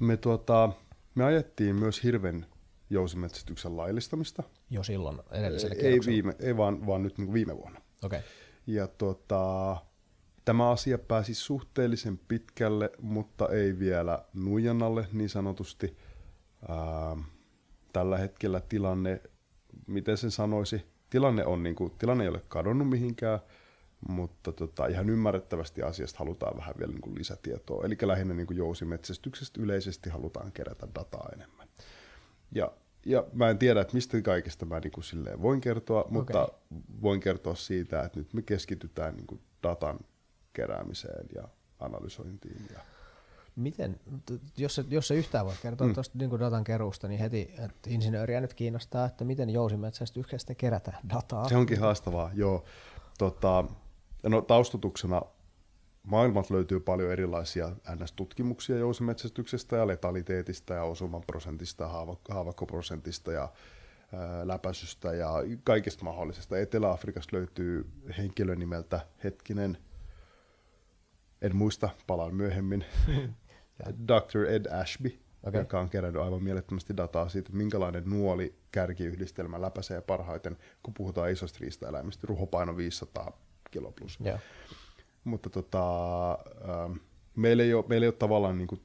Me, tuota, me ajettiin myös hirven jousimetsästyksen laillistamista. Jo silloin edellisellä Ei, viime, ei vaan, vaan nyt niin viime vuonna. Okay. Ja tuota, tämä asia pääsi suhteellisen pitkälle, mutta ei vielä nuijanalle niin sanotusti. Ää, tällä hetkellä tilanne, miten sen sanoisi, tilanne, on, niin kuin, tilanne ei ole kadonnut mihinkään, mutta tota, ihan ymmärrettävästi asiasta halutaan vähän vielä niin kuin lisätietoa. Eli lähinnä niin kuin jousimetsästyksestä yleisesti halutaan kerätä dataa enemmän. Ja, ja mä en tiedä, että mistä kaikesta mä niin kuin silleen voin kertoa, okay. mutta voin kertoa siitä, että nyt me keskitytään niin kuin datan keräämiseen ja analysointiin. Ja Miten, jos se, jos se yhtään voi kertoa mm. tuosta niin datan keruusta, niin heti, että insinööriä nyt kiinnostaa, että miten jousimetsästyksestä kerätään dataa. Se onkin haastavaa, joo. Tota, taustutuksena maailmalta löytyy paljon erilaisia NS-tutkimuksia jousimetsästyksestä ja letaliteetista ja osuman prosentista haavakkoprosentista ja ää, läpäisystä ja kaikista mahdollisesta. Etelä-Afrikasta löytyy henkilö nimeltä Hetkinen, en muista, palaan myöhemmin, Dr. Ed Ashby, okay. joka on kerännyt aivan mielettömästi dataa siitä, minkälainen nuoli kärkiyhdistelmä läpäisee parhaiten, kun puhutaan isosta riistaeläimistä, ruhopaino 500 kilo plus. Yeah. Mutta tota, ähm, meillä, ei ole, meillä ei ole tavallaan niin kuin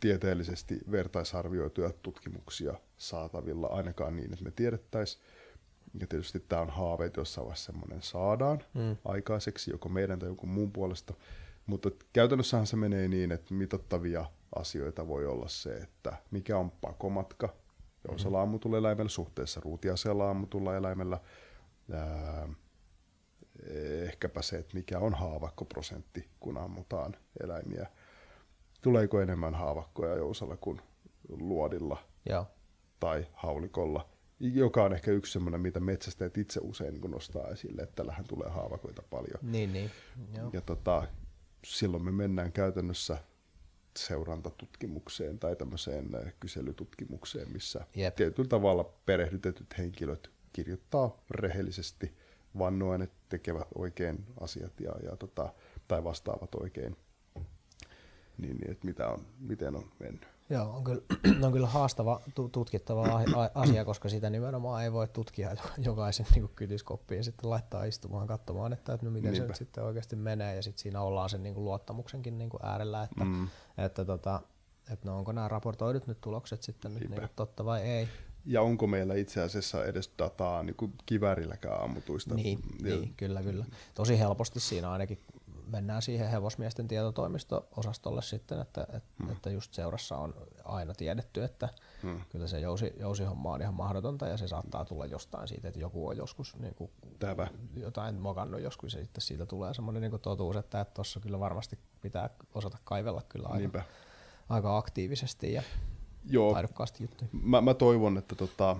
tieteellisesti vertaisarvioituja tutkimuksia saatavilla, ainakaan niin, että me tiedettäisiin. Ja tietysti tämä on haave, että jossain vaiheessa semmoinen saadaan mm. aikaiseksi, joko meidän tai jonkun muun puolesta. Mutta käytännössähän se menee niin, että mitattavia asioita voi olla se, että mikä on pakomatka jousella mm. ammutulla eläimellä suhteessa ruutiaseella ammutulla eläimellä. Ää, ehkäpä se, että mikä on haavakkoprosentti, kun ammutaan eläimiä. Tuleeko enemmän haavakkoja jousalla kuin luodilla Joo. tai haulikolla, joka on ehkä yksi semmoinen, mitä metsästäjät itse usein niin nostaa esille, että tällähän tulee haavakoita paljon. Niin, niin. Joo. Ja tota, silloin me mennään käytännössä seurantatutkimukseen tai tämmöiseen äh, kyselytutkimukseen, missä Jep. tietyllä tavalla perehdytetyt henkilöt kirjoittaa rehellisesti vannoen, että tekevät oikein asiat ja, ja tota, tai vastaavat oikein, niin, niin että mitä on, miten on mennyt. Joo, on kyllä, on kyllä haastava tutkittava asia, koska sitä nimenomaan ei voi tutkia jokaisen niin kytyskoppiin ja sitten laittaa istumaan katsomaan, että, että no miten Niinpä. se nyt sitten oikeasti menee ja sitten siinä ollaan sen niin kuin luottamuksenkin niin kuin äärellä, että, mm. että, tota, että no onko nämä raportoidut nyt tulokset sitten nyt niin kuin totta vai ei. Ja onko meillä itse asiassa edes dataa niin kuin kivärilläkään ammutuista. Niin, ja, niin, kyllä, kyllä. Tosi helposti siinä ainakin mennään siihen hevosmiesten tietotoimisto-osastolle sitten, että, että, hmm. että just seurassa on aina tiedetty, että hmm. kyllä se jousi, jousihomma on ihan mahdotonta ja se saattaa tulla jostain siitä, että joku on joskus niin kuin jotain mokannut joskus ja sitten siitä tulee semmoinen niin totuus, että tuossa kyllä varmasti pitää osata kaivella kyllä aika, aika aktiivisesti ja Joo. taidokkaasti juttuja. Mä, mä toivon, että tota,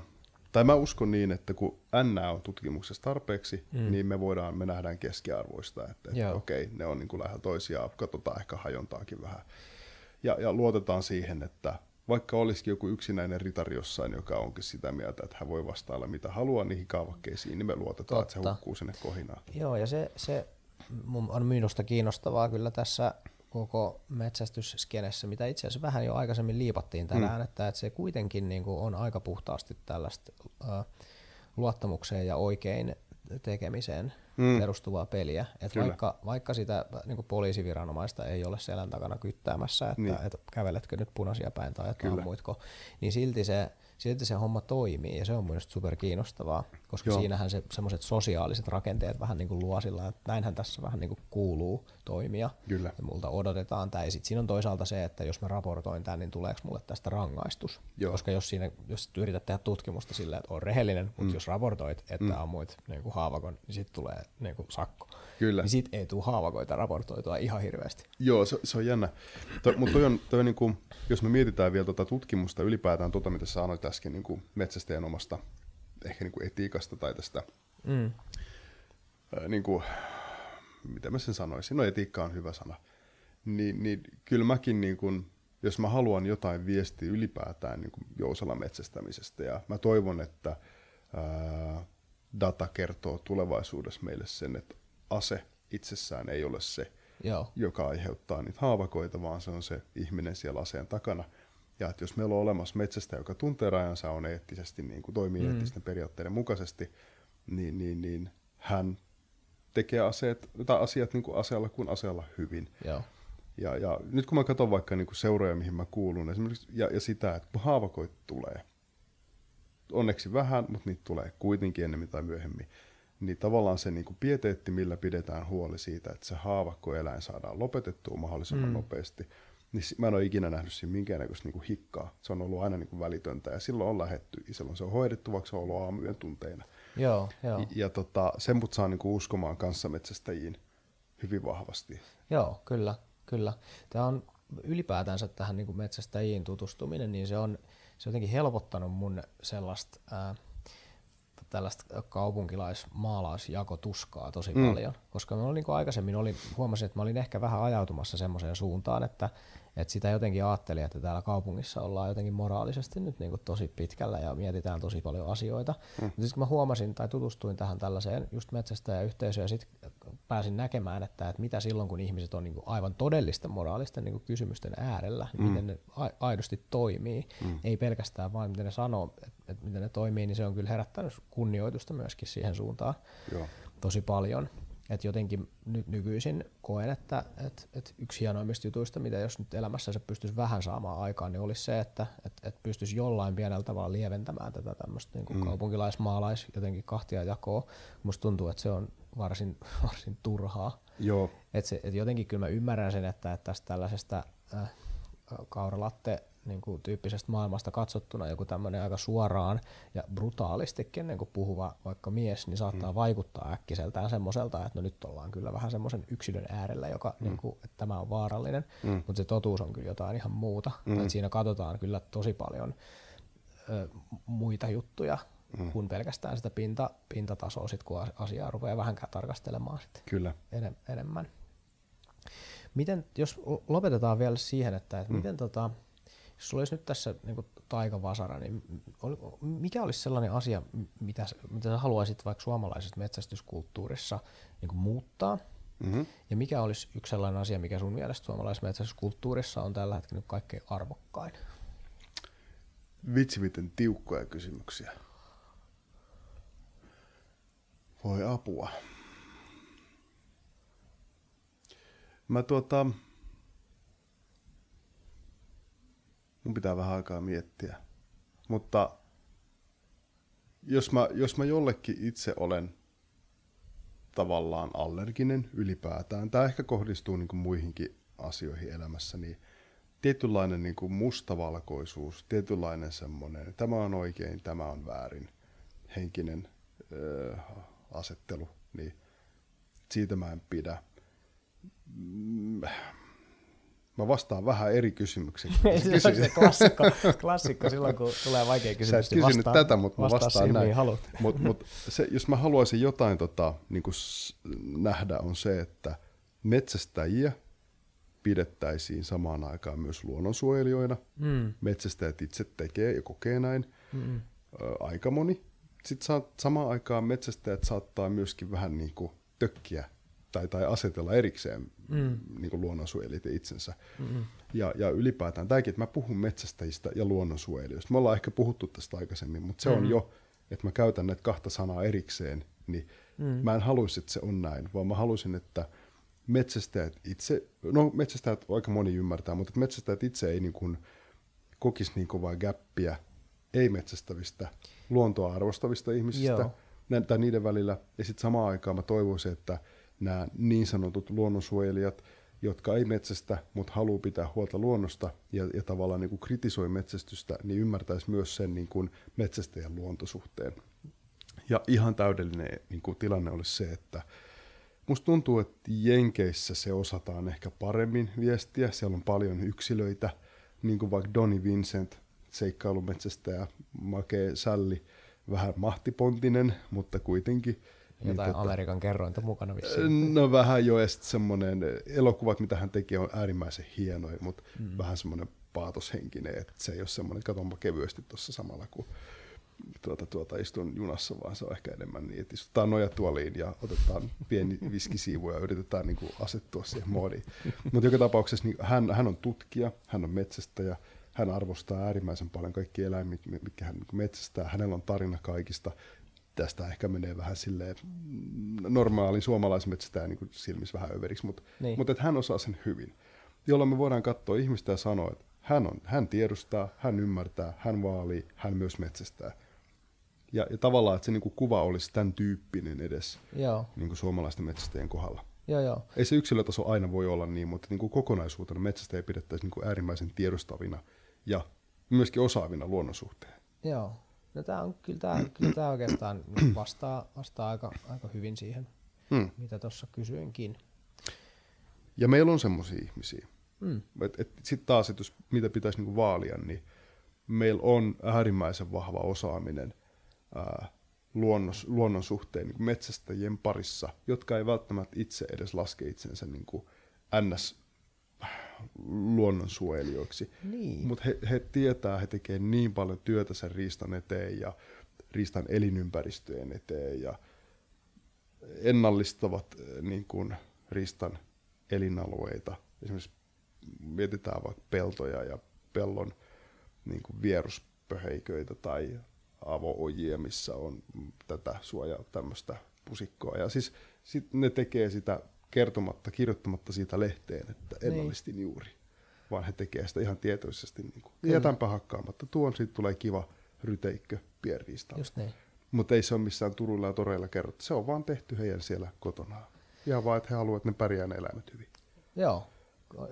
tai mä uskon niin, että kun N on tutkimuksessa tarpeeksi, mm. niin me voidaan, me nähdään keskiarvoista, että, että okei, ne on niin kuin lähellä toisiaan, katsotaan ehkä hajontaakin vähän. Ja, ja luotetaan siihen, että vaikka olisikin joku yksinäinen ritari jossain, joka onkin sitä mieltä, että hän voi vastailla mitä haluaa niihin kaavakkeisiin, niin me luotetaan, Totta. että se hukkuu sinne kohinaan. Joo, ja se, se on minusta kiinnostavaa kyllä tässä koko metsästysskenessä, mitä itse asiassa vähän jo aikaisemmin liipattiin tänään, mm. että, että se kuitenkin niin kuin on aika puhtaasti tällaista luottamukseen ja oikein tekemiseen mm. perustuvaa peliä. Että vaikka, vaikka sitä niin kuin poliisiviranomaista ei ole selän takana kyttäämässä, että, niin. että käveletkö nyt punaisia päin tai että ammuitko, niin silti se silti se homma toimii ja se on mielestäni super kiinnostavaa, koska Joo. siinähän se semmoiset sosiaaliset rakenteet vähän niin kuin luo sillä, että näinhän tässä vähän niin kuin kuuluu toimia Kyllä. ja multa odotetaan tämä. Ja sitten siinä on toisaalta se, että jos mä raportoin tämän, niin tuleeko mulle tästä rangaistus, Joo. koska jos, siinä, jos yrität tehdä tutkimusta sillä, että on rehellinen, mutta mm. jos raportoit, että mm. ammuit niin kuin haavakon, niin sitten tulee niin kuin sakko. Kyllä. Niin sit ei tule haavakoita raportoitua ihan hirveästi. Joo, se, se on jännä. To, mutta toi on, toi on niin kuin, jos me mietitään vielä tuota tutkimusta ylipäätään, tuota, mitä sanoit äsken niin kuin metsästäjän omasta ehkä niin kuin etiikasta tai tästä, mm. ää, niin kuin, mitä mä sen sanoisin, no etiikka on hyvä sana, niin, niin kyllä mäkin niin kuin, jos mä haluan jotain viestiä ylipäätään niin kuin jousella metsästämisestä ja mä toivon, että ää, data kertoo tulevaisuudessa meille sen, että ase itsessään ei ole se, Joo. joka aiheuttaa niitä haavakoita, vaan se on se ihminen siellä aseen takana. Ja että jos meillä on olemassa metsästä, joka tuntee rajansa, on eettisesti, niin kuin toimii mm. eettisten periaatteiden mukaisesti, niin, niin, niin hän tekee aseet, tai asiat niin kuin aseella kuin aseella hyvin. Joo. Ja, ja nyt kun mä katson vaikka niin kuin seuroja, mihin mä kuulun, esimerkiksi, ja, ja sitä, että kun haavakoit tulee, onneksi vähän, mutta niitä tulee kuitenkin ennemmin tai myöhemmin, niin tavallaan se niin kuin pieteetti, millä pidetään huoli siitä, että se haavakkoeläin saadaan lopetettua mahdollisimman mm. nopeasti, niin mä en ole ikinä nähnyt siinä minkäännäköistä niin kuin hikkaa. Se on ollut aina niin kuin välitöntä ja silloin on lähetty. Silloin se on hoidettu, vaikka se on ollut aamuyön tunteina. Joo, joo. Ja, ja tota, sen mut saa niin kuin uskomaan kanssametsästäjiin hyvin vahvasti. Joo, kyllä, kyllä. Tämä on ylipäätänsä tähän niin kuin metsästäjiin tutustuminen, niin se on, se on jotenkin helpottanut mun sellaista... Ää, tällaista kaupunkilaismaalaisjakotuskaa tosi mm. paljon, koska mä olin, niin aikaisemmin olin, huomasin, että mä olin ehkä vähän ajautumassa semmoiseen suuntaan, että, että sitä jotenkin ajattelin, että täällä kaupungissa ollaan jotenkin moraalisesti nyt niin kuin tosi pitkällä ja mietitään tosi paljon asioita. Mm. Mutta sitten kun mä huomasin tai tutustuin tähän tällaiseen just metsästäjäyhteisöön ja sitten pääsin näkemään, että, että mitä silloin kun ihmiset on niin kuin aivan todellisten moraalisten niin kuin kysymysten äärellä, niin mm. miten ne aidosti toimii, mm. ei pelkästään vain miten ne sanoo, että, että miten ne toimii, niin se on kyllä herättänyt kunnioitusta myöskin siihen suuntaan Joo. tosi paljon. Et jotenkin nyt nykyisin koen, että et, et yksi hienoimmista jutuista, mitä jos nyt elämässä se pystyisi vähän saamaan aikaan, niin olisi se, että et, et pystyisi jollain pienellä tavalla lieventämään tätä tämmöistä niin mm. kaupunkilaismaalais jotenkin kahtia jakoa. Musta tuntuu, että se on varsin, varsin turhaa. Joo. Et se, et jotenkin kyllä mä ymmärrän sen, että, että tästä tällaisesta äh, kauralatte niin kuin tyyppisestä maailmasta katsottuna joku tämmöinen aika suoraan ja brutaalistikin niin kuin puhuva vaikka mies, niin saattaa mm. vaikuttaa äkkiseltään semmoiselta, että no nyt ollaan kyllä vähän semmoisen yksilön äärellä, joka, mm. niin kuin, että tämä on vaarallinen, mm. mutta se totuus on kyllä jotain ihan muuta. Mm. Että siinä katsotaan kyllä tosi paljon ö, muita juttuja mm. kuin pelkästään sitä pinta, pintatasoa, sit, kun asiaa rupeaa vähänkään tarkastelemaan sit kyllä. Enem, enemmän. Miten, jos lopetetaan vielä siihen, että, että mm. miten tota, jos sulla olisi nyt tässä niin kuin taikavasara, niin mikä olisi sellainen asia, mitä, mitä sä haluaisit vaikka suomalaisessa metsästyskulttuurissa niin kuin muuttaa? Mm-hmm. Ja mikä olisi yksi sellainen asia, mikä sun mielestä suomalaisessa metsästyskulttuurissa on tällä hetkellä kaikkein arvokkain? Vitsi, miten tiukkoja kysymyksiä. Voi apua. Mä tuota, Mun pitää vähän aikaa miettiä. Mutta jos mä, jos mä jollekin itse olen tavallaan allerginen ylipäätään, tämä ehkä kohdistuu niin kuin muihinkin asioihin elämässä, niin tietynlainen niin kuin mustavalkoisuus, tietynlainen semmoinen, tämä on oikein, tämä on väärin, henkinen ö, asettelu, niin siitä mä en pidä. Mm, Mä vastaan vähän eri kysymyksiin. se on se klassikko, klassikko silloin, kun tulee vaikea kysymys. Sä et kysynyt vastaan, tätä, mutta mä vastaan näin. Mut, mut se, jos mä haluaisin jotain tota, niin nähdä, on se, että metsästäjiä pidettäisiin samaan aikaan myös luonnonsuojelijoina. Mm. Metsästäjät itse tekee ja kokee näin. Mm. Aika moni. Sitten samaan aikaan metsästäjät saattaa myöskin vähän niin kuin tökkiä tai, tai asetella erikseen mm. niin kuin luonnonsuojelijat itsensä. Mm-hmm. Ja, ja ylipäätään tämäkin, että mä puhun metsästäjistä ja luonnonsuojelijoista. Me ollaan ehkä puhuttu tästä aikaisemmin, mutta se mm-hmm. on jo, että mä käytän näitä kahta sanaa erikseen, niin mm. mä en haluaisi, että se on näin, vaan mä haluaisin, että metsästäjät itse, no metsästäjät aika moni ymmärtää, mutta metsästäjät itse ei niin kuin kokisi niin kovaa gäppiä ei-metsästävistä, luontoa arvostavista ihmisistä, Joo. tai niiden välillä. Ja sitten samaan aikaan mä toivoisin, että nämä niin sanotut luonnonsuojelijat, jotka ei metsästä, mutta haluaa pitää huolta luonnosta ja, ja tavallaan niin kuin kritisoi metsästystä, niin ymmärtäisi myös sen niin kuin metsästäjän luontosuhteen. Ja ihan täydellinen niin kuin tilanne olisi se, että musta tuntuu, että Jenkeissä se osataan ehkä paremmin viestiä. Siellä on paljon yksilöitä, niin kuin vaikka Donny Vincent, seikkailumetsästäjä, makee sälli, vähän mahtipontinen, mutta kuitenkin – Jotain niin, tota, Amerikan kerrointa mukana vissiin. No vähän jo, ja sitten semmoinen, elokuvat mitä hän tekee on äärimmäisen hienoja, mutta mm. vähän semmoinen paatoshenkinen, että se ei ole semmoinen, katonpa kevyesti tuossa samalla kuin tuota, tuota, istun junassa, vaan se on ehkä enemmän niin, että istutaan nojatuoliin ja otetaan pieni viskisiivu ja yritetään niin kuin asettua siihen moodiin. Mutta joka tapauksessa niin hän, hän on tutkija, hän on metsästäjä, hän arvostaa äärimmäisen paljon kaikki eläimet, mitkä hän niin metsästää. Hänellä on tarina kaikista tästä ehkä menee vähän silleen normaalin suomalaismetsästäjän niin silmissä vähän överiksi, mutta, niin. mutta että hän osaa sen hyvin. Jolloin me voidaan katsoa ihmistä ja sanoa, että hän, on, hän tiedostaa, hän ymmärtää, hän vaalii, hän myös metsästää. Ja, ja tavallaan, että se niin kuin kuva olisi tämän tyyppinen edes joo. Niin kuin suomalaisten metsästäjien kohdalla. Joo, joo. Ei se yksilötaso aina voi olla niin, mutta niin kuin kokonaisuutena metsästäjä pidettäisiin niin kuin äärimmäisen tiedostavina ja myöskin osaavina luonnonsuhteen. Joo. No tää on, kyllä tämä kyllä tää oikeastaan vastaa, vastaa aika, aika hyvin siihen, hmm. mitä tuossa kysyinkin. Ja meillä on semmoisia ihmisiä. Hmm. Sitten taas, että jos mitä pitäisi niinku vaalia, niin meillä on äärimmäisen vahva osaaminen ää, luonnos, luonnon suhteen niin metsästäjien parissa, jotka ei välttämättä itse edes laske itsensä niin kuin ns luonnonsuojelijoiksi. Niin. Mutta he, he tietää, he tekevät niin paljon työtä sen riistan eteen ja riistan elinympäristöjen eteen ja ennallistavat eh, niin kuin, riistan elinalueita. Esimerkiksi mietitään vaikka peltoja ja pellon niin kuin vieruspöheiköitä tai avoojia, missä on tätä suojaa tämmöistä pusikkoa. Ja siis sit ne tekee sitä kertomatta, kirjoittamatta siitä lehteen, että ennallistin niin. juuri. Vaan he tekevät sitä ihan tietoisesti. Niin kuin, jätänpä hakkaamatta. Tuon siitä tulee kiva ryteikkö pienriistaa. Just niin. Mutta ei se ole missään Turulla ja Toreilla kerrottu. Se on vaan tehty heidän siellä kotona. Ihan vaan, että he haluavat, että ne pärjää ne eläimet hyvin. Joo,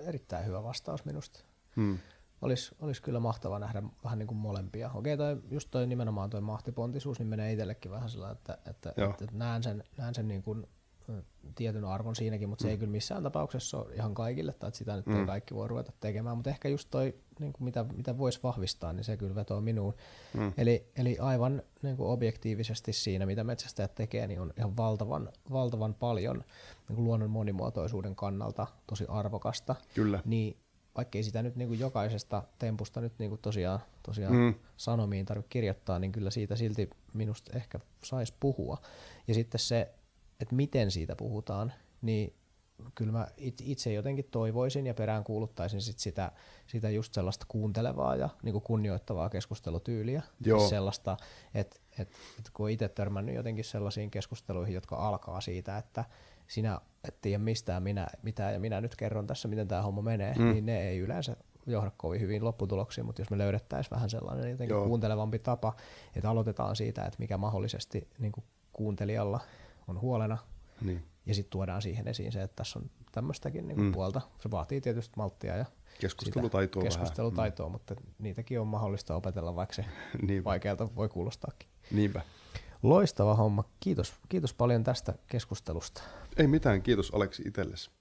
erittäin hyvä vastaus minusta. Hmm. Olisi, olisi kyllä mahtava nähdä vähän niin kuin molempia. Okei, toi, just toi nimenomaan tuo mahtipontisuus, niin menee itsellekin vähän sellainen, että, että, että, että näen sen, näen sen niin kuin tietyn arvon siinäkin, mutta se mm. ei kyllä missään tapauksessa ole ihan kaikille, tai että sitä nyt mm. ei kaikki voi ruveta tekemään, mutta ehkä just toi, niin kuin mitä, mitä voisi vahvistaa, niin se kyllä vetoo minuun. Mm. Eli, eli aivan niin kuin objektiivisesti siinä, mitä metsästäjät tekee, niin on ihan valtavan, valtavan paljon niin kuin luonnon monimuotoisuuden kannalta tosi arvokasta. Kyllä. Niin vaikkei sitä nyt niin kuin jokaisesta tempusta nyt niin kuin tosiaan, tosiaan mm. sanomiin tarvitse kirjoittaa, niin kyllä siitä silti minusta ehkä saisi puhua. Ja sitten se, että miten siitä puhutaan, niin kyllä mä itse jotenkin toivoisin ja perään kuuluttaisin sit sitä, sitä just sellaista kuuntelevaa ja niin kuin kunnioittavaa keskustelutyyliä. Joo. Siis sellaista, että et, et kun itse törmännyt jotenkin sellaisiin keskusteluihin, jotka alkaa siitä, että sinä et tiedä mistään minä, mitään ja minä nyt kerron tässä, miten tämä homma menee, mm. niin ne ei yleensä johda kovin hyvin lopputuloksiin, mutta jos me löydettäisiin vähän sellainen jotenkin Joo. kuuntelevampi tapa, että aloitetaan siitä, että mikä mahdollisesti niin kuin kuuntelijalla on huolena, Niin. ja sitten tuodaan siihen esiin se, että tässä on tämmöistäkin niin Mm. puolta. Se vaatii tietysti malttia ja Keskustelutaitoa sitä vähän. keskustelutaitoa, mutta niitäkin on mahdollista opetella, vaikka se Mm. Vaikealta voi kuulostaakin. Niinpä. Loistava homma. Kiitos, kiitos paljon tästä keskustelusta. Ei mitään, kiitos Aleksi itsellesi.